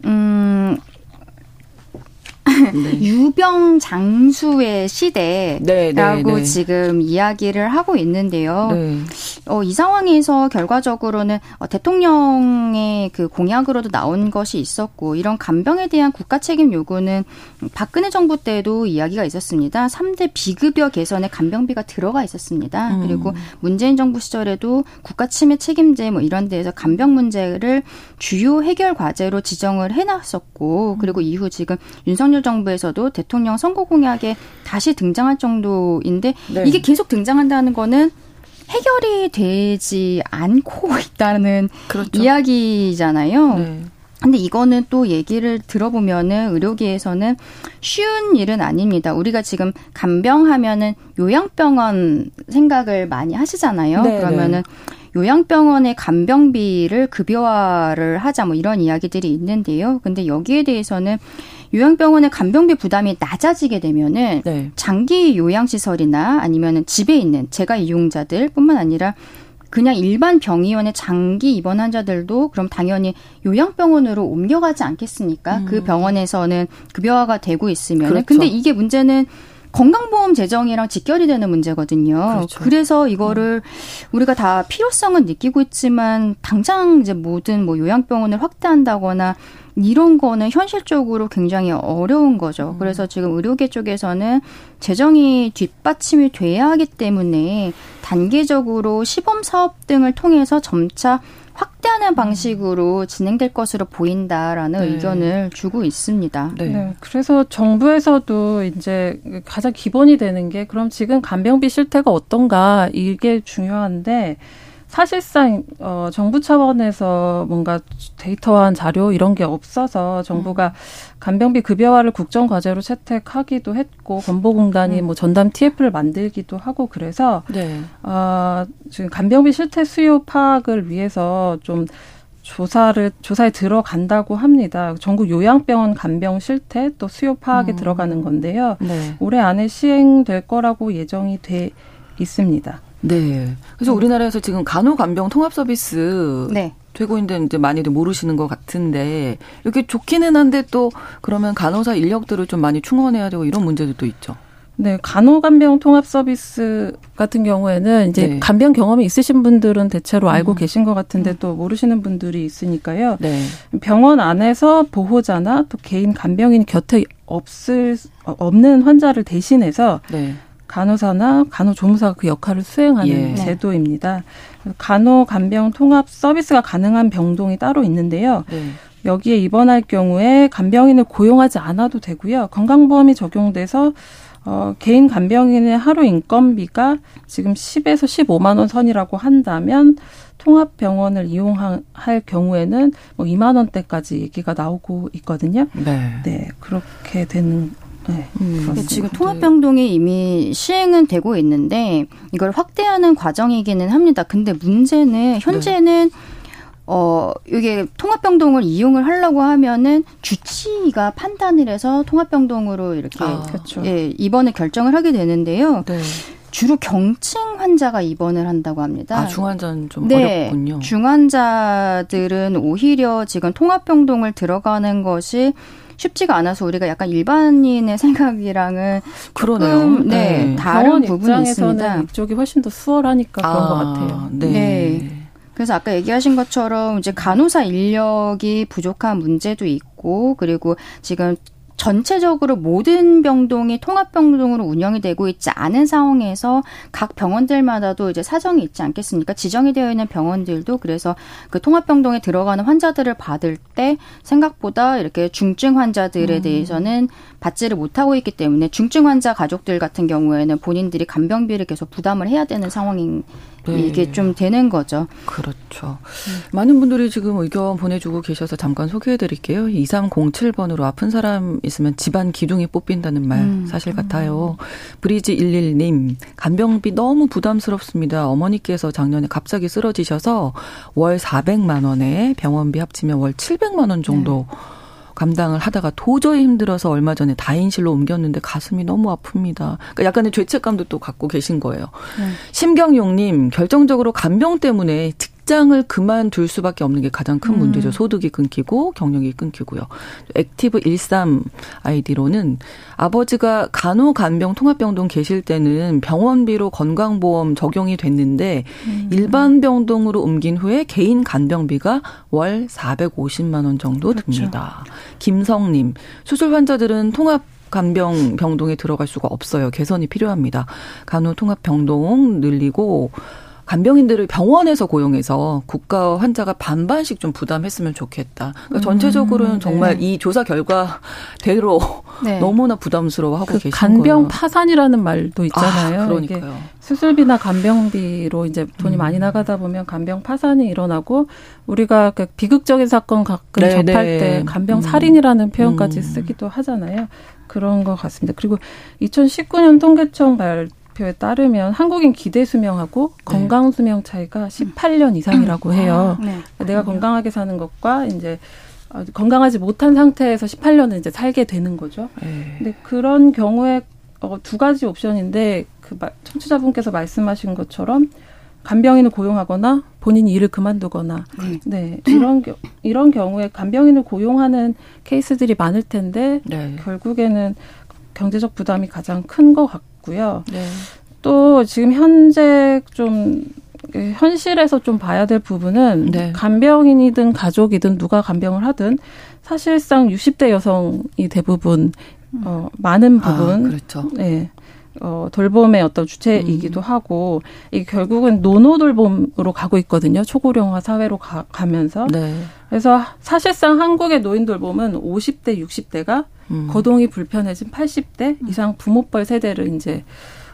음 네. (laughs) 유병 장수의 시대라고 네, 네, 네, 지금 이야기를 하고 있는데요. 네. 어, 이 상황에서 결과적으로는 어, 대통령의 그 공약으로도 나온 것이 있었고 이런 간병에 대한 국가 책임 요구는 박근혜 정부 때도 이야기가 있었습니다. 3대 비급여 개선에 간병비가 들어가 있었습니다. 음. 그리고 문재인 정부 시절에도 국가 침해 책임제 뭐 이런 데에서 간병 문제를 주요 해결 과제로 지정을 해놨었고 그리고 이후 지금 윤석열 정부에서도 대통령 선거 공약에 다시 등장할 정도인데 네. 이게 계속 등장한다는 거는 해결이 되지 않고 (laughs) 있다는 그렇죠. 이야기잖아요. 네. 근데 이거는 또 얘기를 들어보면은 의료계에서는 쉬운 일은 아닙니다. 우리가 지금 간병하면은 요양병원 생각을 많이 하시잖아요. 네, 그러면은 네. 요양병원의 간병비를 급여화를 하자 뭐 이런 이야기들이 있는데요. 근데 여기에 대해서는 요양병원의 간병비 부담이 낮아지게 되면은 네. 장기 요양시설이나 아니면은 집에 있는 재가 이용자들뿐만 아니라 그냥 일반 병의원의 장기 입원 환자들도 그럼 당연히 요양병원으로 옮겨가지 않겠습니까? 그 음. 그 병원에서는 급여화가 되고 있으면. 그렇죠. 근데 이게 문제는 건강보험 재정이랑 직결이 되는 문제거든요. 그렇죠. 그래서 이거를 음. 우리가 다 필요성은 느끼고 있지만 당장 이제 모든 뭐 요양병원을 확대한다거나 이런 거는 현실적으로 굉장히 어려운 거죠. 음. 그래서 지금 의료계 쪽에서는 재정이 뒷받침이 돼야 하기 때문에 단계적으로 시범 사업 등을 통해서 점차 확 대하는 음. 방식으로 진행될 것으로 보인다라는 네. 의견을 주고 있습니다. 네. 네. 그래서 정부에서도 이제 가장 기본이 되는 게 그럼 지금 간병비 실태가 어떤가 이게 중요한데 사실상 어 정부 차원에서 뭔가 데이터화한 자료 이런 게 없어서 정부가 음. 간병비 급여화를 국정 과제로 채택하기도 했고 건보공단이 음. 뭐 전담 TF를 만들기도 하고 그래서 네. 어 지금 간병비 실태 수요 파악을 위해서 좀 조사를 조사에 들어간다고 합니다. 전국 요양병원 간병 실태 또 수요 파악에 음. 들어가는 건데요. 네. 올해 안에 시행될 거라고 예정이 돼 있습니다. 네. 그래서 음. 우리나라에서 지금 간호간병 통합 서비스 네. 되고 있는데 이제 많이들 모르시는 것 같은데 이렇게 좋기는 한데 또 그러면 간호사 인력들을 좀 많이 충원해야 되고 이런 문제도 있죠. 네, 간호간병 통합 서비스 같은 경우에는 이제 네. 간병 경험이 있으신 분들은 대체로 알고 음. 계신 것 같은데 음. 또 모르시는 분들이 있으니까요. 네. 병원 안에서 보호자나 또 개인 간병인 곁에 없을 없는 환자를 대신해서 네. 간호사나 간호조무사가 그 역할을 수행하는 예. 제도입니다. 간호 간병 통합 서비스가 가능한 병동이 따로 있는데요. 네. 여기에 입원할 경우에 간병인을 고용하지 않아도 되고요. 건강보험이 적용돼서 어, 개인 간병인의 하루 인건비가 지금 10에서 15만 원 선이라고 한다면 통합병원을 이용할 경우에는 뭐 2만 원대까지 얘기가 나오고 있거든요. 네. 네, 그렇게 되는 네, 음, 지금 통합병동이 이미 시행은 되고 있는데 이걸 확대하는 과정이기는 합니다. 근데 문제는 현재는 네. 어, 이게 통합병동을 이용을 하려고 하면은 주치의가 판단을 해서 통합병동으로 이렇게 아, 그렇죠. 예, 입원을 결정을 하게 되는데요. 네. 주로 경증 환자가 입원을 한다고 합니다. 아, 중환자는 좀 네, 어렵군요. 중환자들은 오히려 지금 통합병동을 들어가는 것이 쉽지가 않아서 우리가 약간 일반인의 생각이랑은 그러네요. 네, 네. 다른 부분이 있습니다. 이쪽이 훨씬 더 수월하니까 그런 아, 것 같아요. 네. 네. 그래서 아까 얘기하신 것처럼 이제 간호사 인력이 부족한 문제도 있고 그리고 지금 전체적으로 모든 병동이 통합병동으로 운영이 되고 있지 않은 상황에서 각 병원들마다도 이제 사정이 있지 않겠습니까? 지정이 되어 있는 병원들도 그래서 그 통합병동에 들어가는 환자들을 받을 때 생각보다 이렇게 중증 환자들에 음. 대해서는 받지를 못하고 있기 때문에 중증 환자 가족들 같은 경우에는 본인들이 간병비를 계속 부담을 해야 되는 상황인 네. 이게 좀 되는 거죠. 그렇죠. 음. 많은 분들이 지금 의견 보내주고 계셔서 잠깐 소개해드릴게요. 2307번으로 아픈 사람 있으면 집안 기둥이 뽑힌다는 말 음. 사실 같아요. 브리지 11님 간병비 너무 부담스럽습니다. 어머니께서 작년에 갑자기 쓰러지셔서 월 400만 원에 병원비 합치면 월 700만 원 정도. 네. 감당을 하다가 도저히 힘들어서 얼마 전에 다인실로 옮겼는데 가슴이 너무 아픕니다. 그러니까 약간의 죄책감도 또 갖고 계신 거예요. 네. 심경용님 결정적으로 간병 때문에 직장을 그만둘 수밖에 없는 게 가장 큰 음. 문제죠. 소득이 끊기고 경력이 끊기고요. Active 13 아이디로는 아버지가 간호간병 통합병동 계실 때는 병원비로 건강보험 적용이 됐는데 음. 일반 병동으로 옮긴 후에 개인 간병비가 월 450만 원 정도 그렇죠. 듭니다. 김성님 수술 환자들은 통합 간병 병동에 들어갈 수가 없어요. 개선이 필요합니다. 간호 통합 병동 늘리고 간병인들을 병원에서 고용해서 국가 환자가 반반씩 좀 부담했으면 좋겠다. 그러니까 전체적으로는 음, 정말 네. 이 조사 결과대로 (laughs) 네. 너무나 부담스러워하고 그 계신 간병 거예요. 간병 파산이라는 말도 있잖아요. 아, 그러니까요. 수술비나 간병비로 이제 돈이 음. 많이 나가다 보면 간병 파산이 일어나고 우리가 그 비극적인 사건 가끔 네, 접할 네. 때 간병 음. 살인이라는 표현까지 음. 쓰기도 하잖아요. 그런 것 같습니다. 그리고 2019년 통계청 발 발표에 따르면 한국인 기대 수명하고 네. 건강 수명 차이가 18년 이상이라고 해요. 네. 내가 건강하게 사는 것과 이제 어, 건강하지 못한 상태에서 18년을 이제 살게 되는 거죠. 네. 근데 그런 경우에 어, 두 가지 옵션인데 그 청취자분께서 말씀하신 것처럼 간병인을 고용하거나 본인이 일을 그만두거나 네, 네 이런 이런 경우에 간병인을 고용하는 케이스들이 많을 텐데 네. 결국에는 경제적 부담이 가장 큰 것 같고 있고요. 네. 또 지금 현재 좀 현실에서 좀 봐야 될 부분은 네. 간병인이든 가족이든 누가 간병을 하든 사실상 60대 여성이 대부분 어 많은 아, 부분 아, 그렇죠. 네. 어, 돌봄의 어떤 주체이기도 음. 하고, 이게 결국은 노노 돌봄으로 가고 있거든요. 초고령화 사회로 가, 가면서. 네. 그래서 사실상 한국의 노인 돌봄은 50대, 60대가 음. 거동이 불편해진 80대 이상 부모뻘 세대를 이제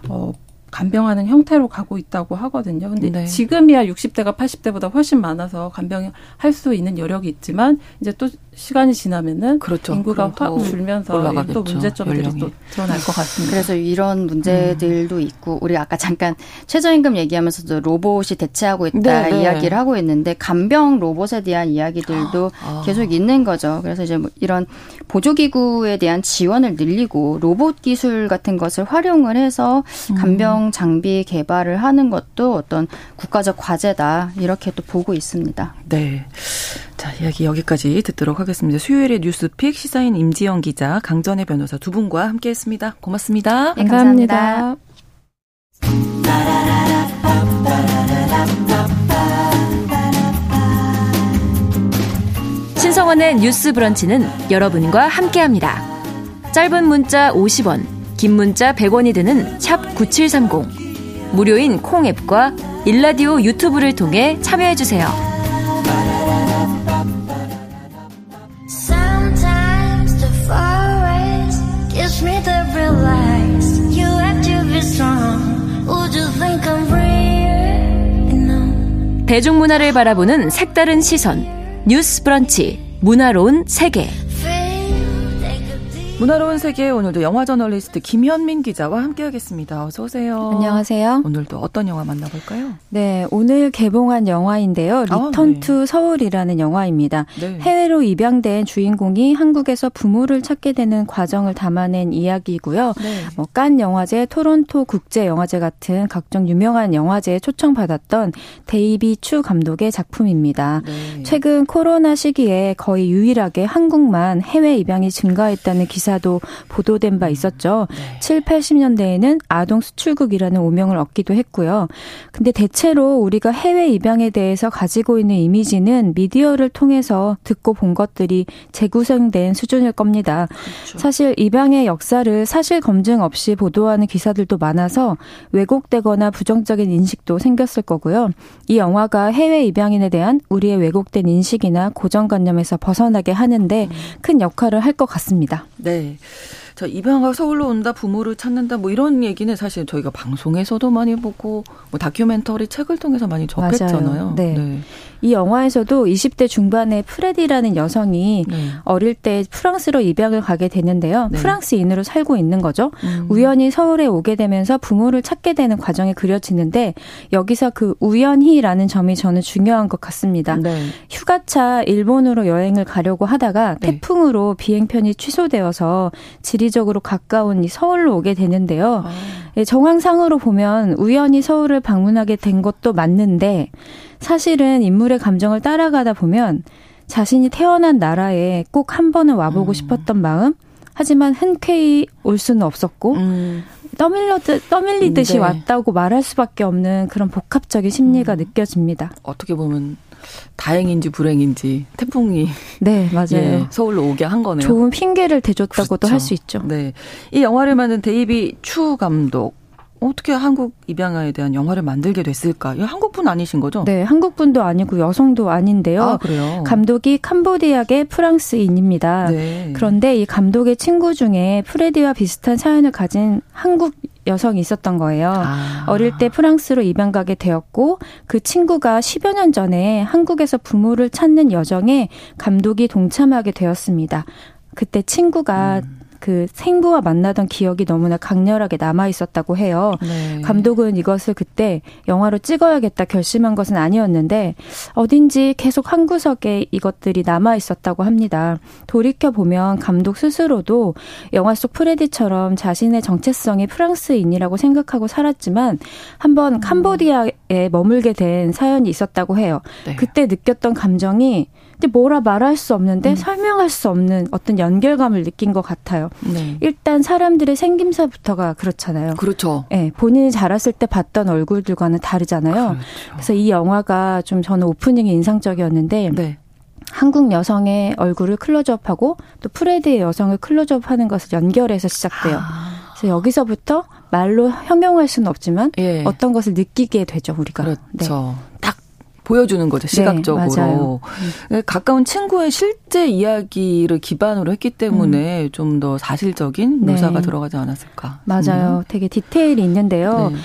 어 간병하는 형태로 가고 있다고 하거든요. 근데 네. 지금이야 60대가 80대보다 훨씬 많아서 간병 할 수 있는 여력이 있지만 이제 또 시간이 지나면은 그렇죠. 인구가 확 줄면서 올라가겠죠. 또 문제점들이 연령이. 또 드러날 것 같습니다. 그래서 이런 문제들도 음. 있고 우리 아까 잠깐 최저임금 얘기하면서도 로봇이 대체하고 있다 네, 네. 이야기를 하고 있는데 간병 로봇에 대한 이야기들도 아. 계속 있는 거죠. 그래서 이제 뭐 이런 보조기구에 대한 지원을 늘리고 로봇 기술 같은 것을 활용을 해서 음. 간병 장비 개발을 하는 것도 어떤 국가적 과제다 이렇게 또 보고 있습니다. 네. 자, 이야기 여기까지 듣도록 하겠습니다. 수요일의 뉴스픽 시사인 임지영 기자, 강전의 변호사 두 분과 함께 했습니다. 고맙습니다. 네, 감사합니다. 신성원의 뉴스 브런치는 여러분과 함께 합니다. 짧은 문자 50원, 긴 문자 100원이 드는 샵 9730. 무료인 콩 앱과 일라디오 유튜브를 통해 참여해주세요. 대중문화를 바라보는 색다른 시선. 뉴스 브런치. 문화로운 세계 문화로운 세계 오늘도 영화 저널리스트 김현민 기자와 함께하겠습니다. 어서 오세요. 안녕하세요. 오늘도 어떤 영화 만나볼까요? 네, 오늘 개봉한 영화인데요. Return 아, 네. to 서울이라는 영화입니다. 네. 해외로 입양된 주인공이 한국에서 부모를 찾게 되는 과정을 담아낸 이야기고요. 네. 뭐 칸 영화제, 토론토 국제 영화제 같은 각종 유명한 영화제에 초청받았던 데이비 추 감독의 작품입니다. 네. 최근 코로나 시기에 거의 유일하게 한국만 해외 입양이 증가했다는 기사 기사도 보도된 바 있었죠. 네. 7, 80년대에는 아동 수출국이라는 오명을 얻기도 했고요. 근데 대체로 우리가 해외 입양에 대해서 가지고 있는 이미지는 미디어를 통해서 듣고 본 것들이 재구성된 수준일 겁니다. 그렇죠. 사실 입양의 역사를 사실 검증 없이 보도하는 기사들도 많아서 왜곡되거나 부정적인 인식도 생겼을 거고요. 이 영화가 해외 입양인에 대한 우리의 왜곡된 인식이나 고정관념에서 벗어나게 하는데 음. 큰 역할을 할 것 같습니다. 네. 네. 저 입양가 서울로 온다 부모를 찾는다 뭐 이런 얘기는 사실 저희가 방송에서도 많이 보고 뭐 다큐멘터리 책을 통해서 많이 접했잖아요. 네. 네. 이 영화에서도 20대 중반의 프레디라는 여성이 네. 어릴 때 프랑스로 입양을 가게 되는데요. 네. 프랑스인으로 살고 있는 거죠. 음. 우연히 서울에 오게 되면서 부모를 찾게 되는 과정이 그려지는데 여기서 그 우연히라는 점이 저는 중요한 것 같습니다. 네. 휴가차 일본으로 여행을 가려고 하다가 네. 태풍으로 비행편이 취소되어서 지리적으로 가까운 이 서울로 오게 되는데요. 아. 예, 정황상으로 보면 우연히 서울을 방문하게 된 것도 맞는데 사실은 인물의 감정을 따라가다 보면 자신이 태어난 나라에 꼭 한 번은 와보고 음. 싶었던 마음, 하지만 흔쾌히 올 수는 없었고, 음. 떠밀려듯, 떠밀리듯이 네. 왔다고 말할 수밖에 없는 그런 복합적인 심리가 음. 느껴집니다. 어떻게 보면 다행인지 불행인지 태풍이 네 (laughs) 맞아요 예, 서울로 오게 한 거네요. 좋은 핑계를 대줬다고도 그렇죠. 할수 있죠. 네, 이 영화를 만든 데이비 추 감독 어떻게 한국 입양아에 대한 영화를 만들게 됐을까? 이 한국분 아니신 거죠? 네, 한국분도 아니고 여성도 아닌데요. 아, 그래요? 감독이 캄보디아계 프랑스인입니다. 네. 그런데 이 감독의 친구 중에 프레디와 비슷한 사연을 가진 한국 여성이 있었던 거예요. 아. 어릴 때 프랑스로 입양 가게 되었고 그 친구가 10여 년 전에 한국에서 부모를 찾는 여정에 감독이 동참하게 되었습니다. 그때 친구가 음. 그 생부와 만나던 기억이 너무나 강렬하게 남아 있었다고 해요. 네. 감독은 이것을 그때 영화로 찍어야겠다 결심한 것은 아니었는데 어딘지 계속 한 구석에 이것들이 남아 있었다고 합니다. 돌이켜 보면 감독 스스로도 영화 속 프레디처럼 자신의 정체성이 프랑스인이라고 생각하고 살았지만 한번 음. 캄보디아에 머물게 된 사연이 있었다고 해요. 네. 그때 느꼈던 감정이 근데 뭐라 말할 수 없는데 음. 설명할 수 없는 어떤 연결감을 느낀 것 같아요. 네. 일단 사람들의 생김새부터가 그렇잖아요. 그렇죠. 네, 본인이 자랐을 때 봤던 얼굴들과는 다르잖아요. 그렇죠. 그래서 이 영화가 좀 저는 오프닝이 인상적이었는데 네. 한국 여성의 얼굴을 클로즈업하고 또 프레드의 여성을 클로즈업하는 것을 연결해서 시작돼요. 아. 그래서 여기서부터 말로 형용할 수는 없지만 예. 어떤 것을 느끼게 되죠 우리가. 그렇죠. 네. 보여주는 거죠 네, 시각적으로 네, 가까운 친구의 실제 이야기를 기반으로 했기 때문에 음. 좀더 사실적인 네. 묘사가 네. 들어가지 않았을까 맞아요 음. 되게 디테일이 있는데요 네.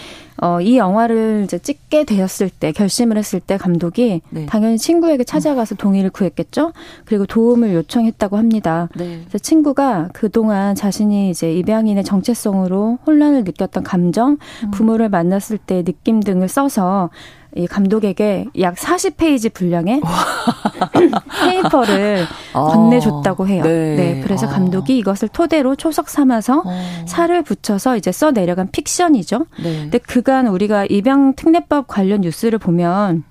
어, 이 영화를 이제 찍게 되었을 때, 결심을 했을 때 감독이 네. 당연히 친구에게 찾아가서 동의를 구했겠죠? 그리고 도움을 요청했다고 합니다. 네. 그래서 친구가 그동안 자신이 이제 입양인의 정체성으로 혼란을 느꼈던 감정, 음. 부모를 만났을 때 느낌 등을 써서 이 감독에게 약 40페이지 분량의 (laughs) paper를 아, 건네줬다고 해요. 네. 네 그래서 아. 감독이 이것을 토대로 초석 삼아서 어. 살을 붙여서 이제 써 내려간 픽션이죠. 네. 근데 그간 우리가 입양 특례법 관련 뉴스를 보면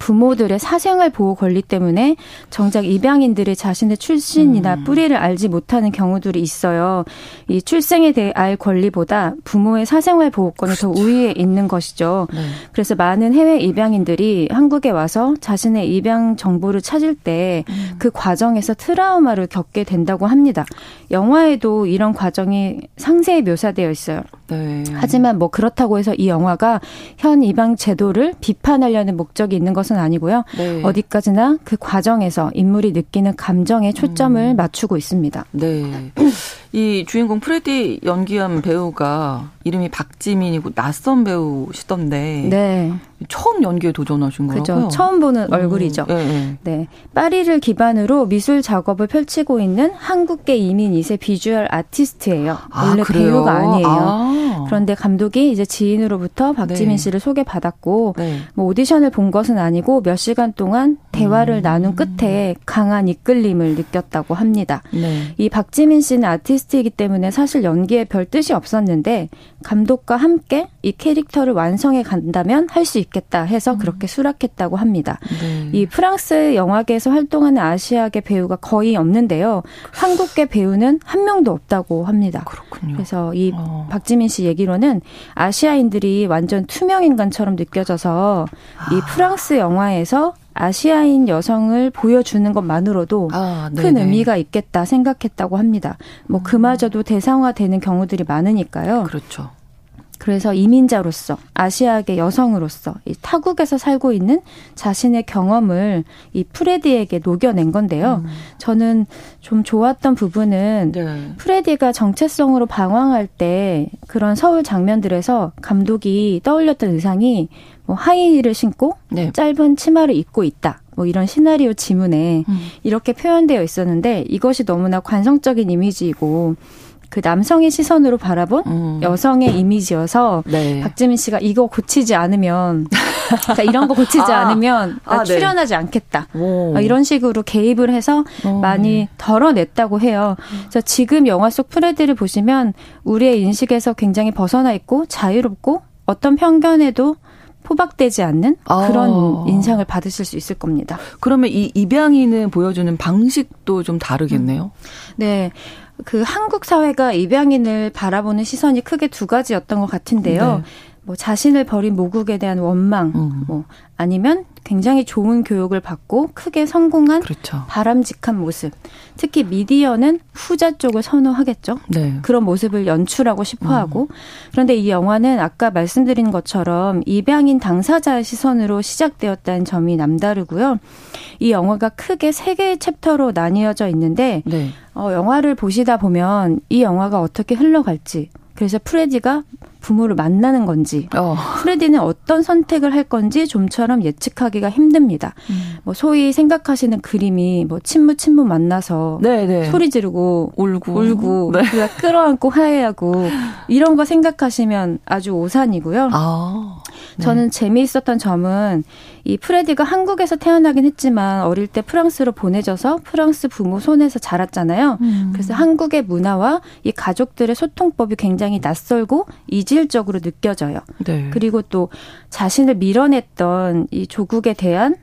부모들의 사생활 보호 권리 때문에 정작 입양인들이 자신의 출신이나 음. 뿌리를 알지 못하는 경우들이 있어요. 이 출생에 대해 알 권리보다 부모의 사생활 보호권이 그렇죠. 더 우위에 있는 것이죠. 네. 그래서 많은 해외 입양인들이 한국에 와서 자신의 입양 정보를 찾을 때그 음. 그 과정에서 트라우마를 겪게 된다고 합니다. 영화에도 이런 과정이 상세히 묘사되어 있어요. 네. 하지만 뭐 그렇다고 해서 이 영화가 현 입양 제도를 비판하려는 목적이 있는 것은 아니고요. 네. 어디까지나 그 과정에서 인물이 느끼는 감정에 초점을 음. 맞추고 있습니다. 네. 이 주인공 프레디 연기한 배우가 이름이 박지민이고 낯선 배우시던데. 네. 처음 연기에 도전하신 거예요? 그죠. 처음 보는 음, 얼굴이죠. 네, 네. 네. 파리를 기반으로 미술 작업을 펼치고 있는 한국계 이민 2세 visual artist예요. 아, 원래 그래요? 배우가 아니에요. 아. 그런데 감독이 이제 지인으로부터 박지민 네. 씨를 소개받았고 네. 뭐 오디션을 본 것은 아니고 몇 시간 동안 대화를 음. 나눈 끝에 강한 이끌림을 느꼈다고 합니다. 네. 이 박지민 씨는 artist이기 때문에 사실 연기에 별 뜻이 없었는데 감독과 함께 이 캐릭터를 완성해 간다면 할 수 있겠다 해서 음. 그렇게 수락했다고 합니다. 네. 이 프랑스 영화계에서 활동하는 아시아계 배우가 거의 없는데요. 한국계 배우는 한 명도 없다고 합니다. 그렇군요. 그래서 이 어. 박지민 씨 얘기로는 아시아인들이 완전 투명 인간처럼 느껴져서 아. 이 프랑스 영화에서 아시아인 여성을 보여주는 것만으로도 아, 큰 의미가 있겠다 생각했다고 합니다. 뭐 음. 그마저도 대상화되는 경우들이 많으니까요. 그렇죠. 그래서 이민자로서 아시아계 여성으로서 이 타국에서 살고 있는 자신의 경험을 이 프레디에게 녹여낸 건데요. 음. 저는 좀 좋았던 부분은 네. 프레디가 정체성으로 방황할 때 그런 서울 장면들에서 감독이 떠올렸던 의상이 뭐 하이힐을 신고 네. 짧은 치마를 입고 있다. 뭐 이런 시나리오 지문에 음. 이렇게 표현되어 있었는데 이것이 너무나 관성적인 이미지이고 그 남성의 시선으로 바라본 음. 여성의 이미지여서 네. 박지민 씨가 이거 고치지 않으면 그러니까 이런 거 고치지 아. 않으면 아, 네. 출연하지 네. 않겠다 오. 이런 식으로 개입을 해서 오. 많이 덜어냈다고 해요. 그래서 지금 영화 속 프레드를 보시면 우리의 인식에서 굉장히 벗어나 있고 자유롭고 어떤 편견에도 포박되지 않는 아. 그런 아. 인상을 받으실 수 있을 겁니다. 그러면 이 입양인은 보여주는 방식도 좀 다르겠네요. 음. 네. 그 한국 사회가 입양인을 바라보는 시선이 크게 두 가지였던 것 같은데요. 네. 뭐 자신을 버린 모국에 대한 원망, 음. 뭐 아니면 굉장히 좋은 교육을 받고 크게 성공한 그렇죠. 바람직한 모습. 특히 미디어는 후자 쪽을 선호하겠죠. 네. 그런 모습을 연출하고 싶어 하고. 음. 그런데 이 영화는 아까 말씀드린 것처럼 입양인 당사자의 시선으로 시작되었다는 점이 남다르고요. 이 영화가 크게 세 개의 챕터로 나뉘어져 있는데 네. 어, 영화를 보시다 보면 이 영화가 어떻게 흘러갈지 그래서 프레디가 부모를 만나는 건지, 어. 프레디는 어떤 선택을 할 건지 좀처럼 예측하기가 힘듭니다. 음. 뭐 소위 생각하시는 그림이 뭐 친부 친부 만나서 네네. 네. 소리 지르고 울고 울고 네. 끌어안고 화해하고 이런 거 생각하시면 아주 오산이고요. 아. 네. 저는 재미있었던 점은 이 프레디가 한국에서 태어나긴 했지만 어릴 때 프랑스로 보내져서 프랑스 부모 손에서 자랐잖아요. 음. 그래서 한국의 문화와 이 가족들의 소통법이 굉장히 낯설고 이 질적으로 느껴져요. 네. 그리고 또 자신을 밀어냈던 이 조국에 대한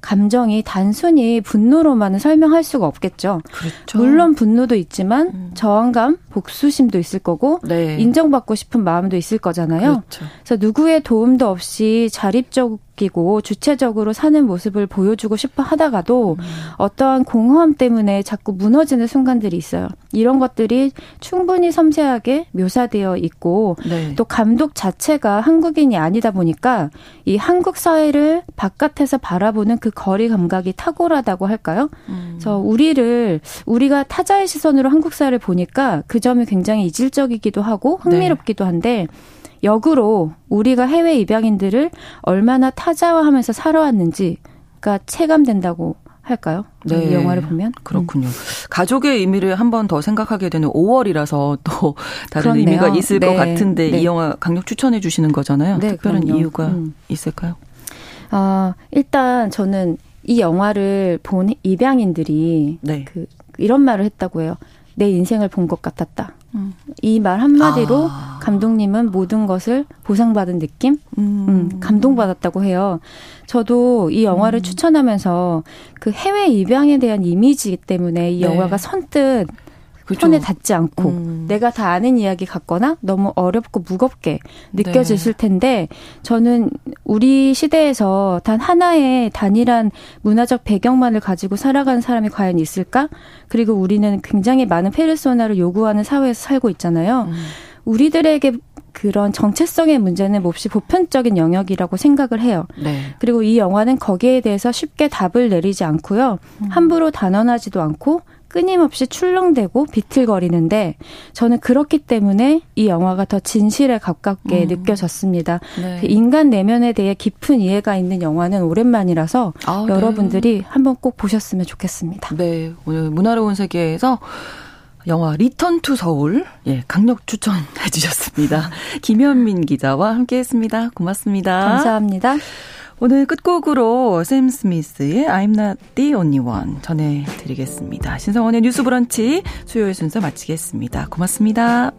감정이 단순히 분노로만은 설명할 수가 없겠죠. 그렇죠. 물론 분노도 있지만 음. 저항감, 복수심도 있을 거고 네. 인정받고 싶은 마음도 있을 거잖아요. 그렇죠. 그래서 누구의 도움도 없이 자립적 바뀌고 주체적으로 사는 모습을 보여주고 싶어 하다가도 음. 어떠한 공허함 때문에 자꾸 무너지는 순간들이 있어요. 이런 것들이 충분히 섬세하게 묘사되어 있고 네. 또 감독 자체가 한국인이 아니다 보니까 이 한국 사회를 바깥에서 바라보는 그 거리 감각이 탁월하다고 할까요? 음. 그래서 우리를 우리가 타자의 시선으로 한국 사회를 보니까 그 점이 굉장히 이질적이기도 하고 흥미롭기도 한데 역으로 우리가 해외 입양인들을 얼마나 타자화하면서 살아왔는지가 체감된다고 할까요? 네. 이 영화를 보면 그렇군요. 음. 가족의 의미를 한 번 더 생각하게 되는 5월이라서 또 다른 그렇네요. 의미가 있을 네. 것 같은데 네. 이 영화 강력 추천해 주시는 거잖아요. 네, 특별한 그럼요. 이유가 음. 있을까요? 아 일단 저는 이 영화를 본 입양인들이 네. 그 이런 말을 했다고 해요. 내 인생을 본 것 같았다. 음. 이말 한마디로 아. 감독님은 모든 것을 보상받은 느낌? 음. 음, 감동받았다고 해요. 저도 이 영화를 음. 추천하면서 그 해외 입양에 대한 이미지 때문에 이 네. 영화가 선뜻 그렇죠. 손에 닿지 않고 음. 내가 다 아는 이야기 같거나 너무 어렵고 무겁게 느껴지실 네. 텐데 저는 우리 시대에서 단 하나의 단일한 문화적 배경만을 가지고 살아가는 사람이 과연 있을까? 그리고 우리는 굉장히 많은 페르소나를 요구하는 사회에서 살고 있잖아요. 음. 우리들에게 그런 정체성의 문제는 몹시 보편적인 영역이라고 생각을 해요. 네. 그리고 이 영화는 거기에 대해서 쉽게 답을 내리지 않고요. 음. 함부로 단언하지도 않고 끊임없이 출렁대고 비틀거리는데 저는 그렇기 때문에 이 영화가 더 진실에 가깝게 음. 느껴졌습니다. 네. 그 인간 내면에 대해 깊은 이해가 있는 영화는 오랜만이라서 아, 네. 여러분들이 네. 한번 꼭 보셨으면 좋겠습니다. 네, 오늘 문화로운 세계에서 영화 Return to 서울 예 강력 추천해 주셨습니다. (laughs) 김현민 기자와 함께했습니다. 고맙습니다. 감사합니다. 오늘 끝곡으로 샘 스미스의 I'm Not The Only One 전해드리겠습니다. 신성원의 뉴스 브런치 수요일 순서 마치겠습니다. 고맙습니다.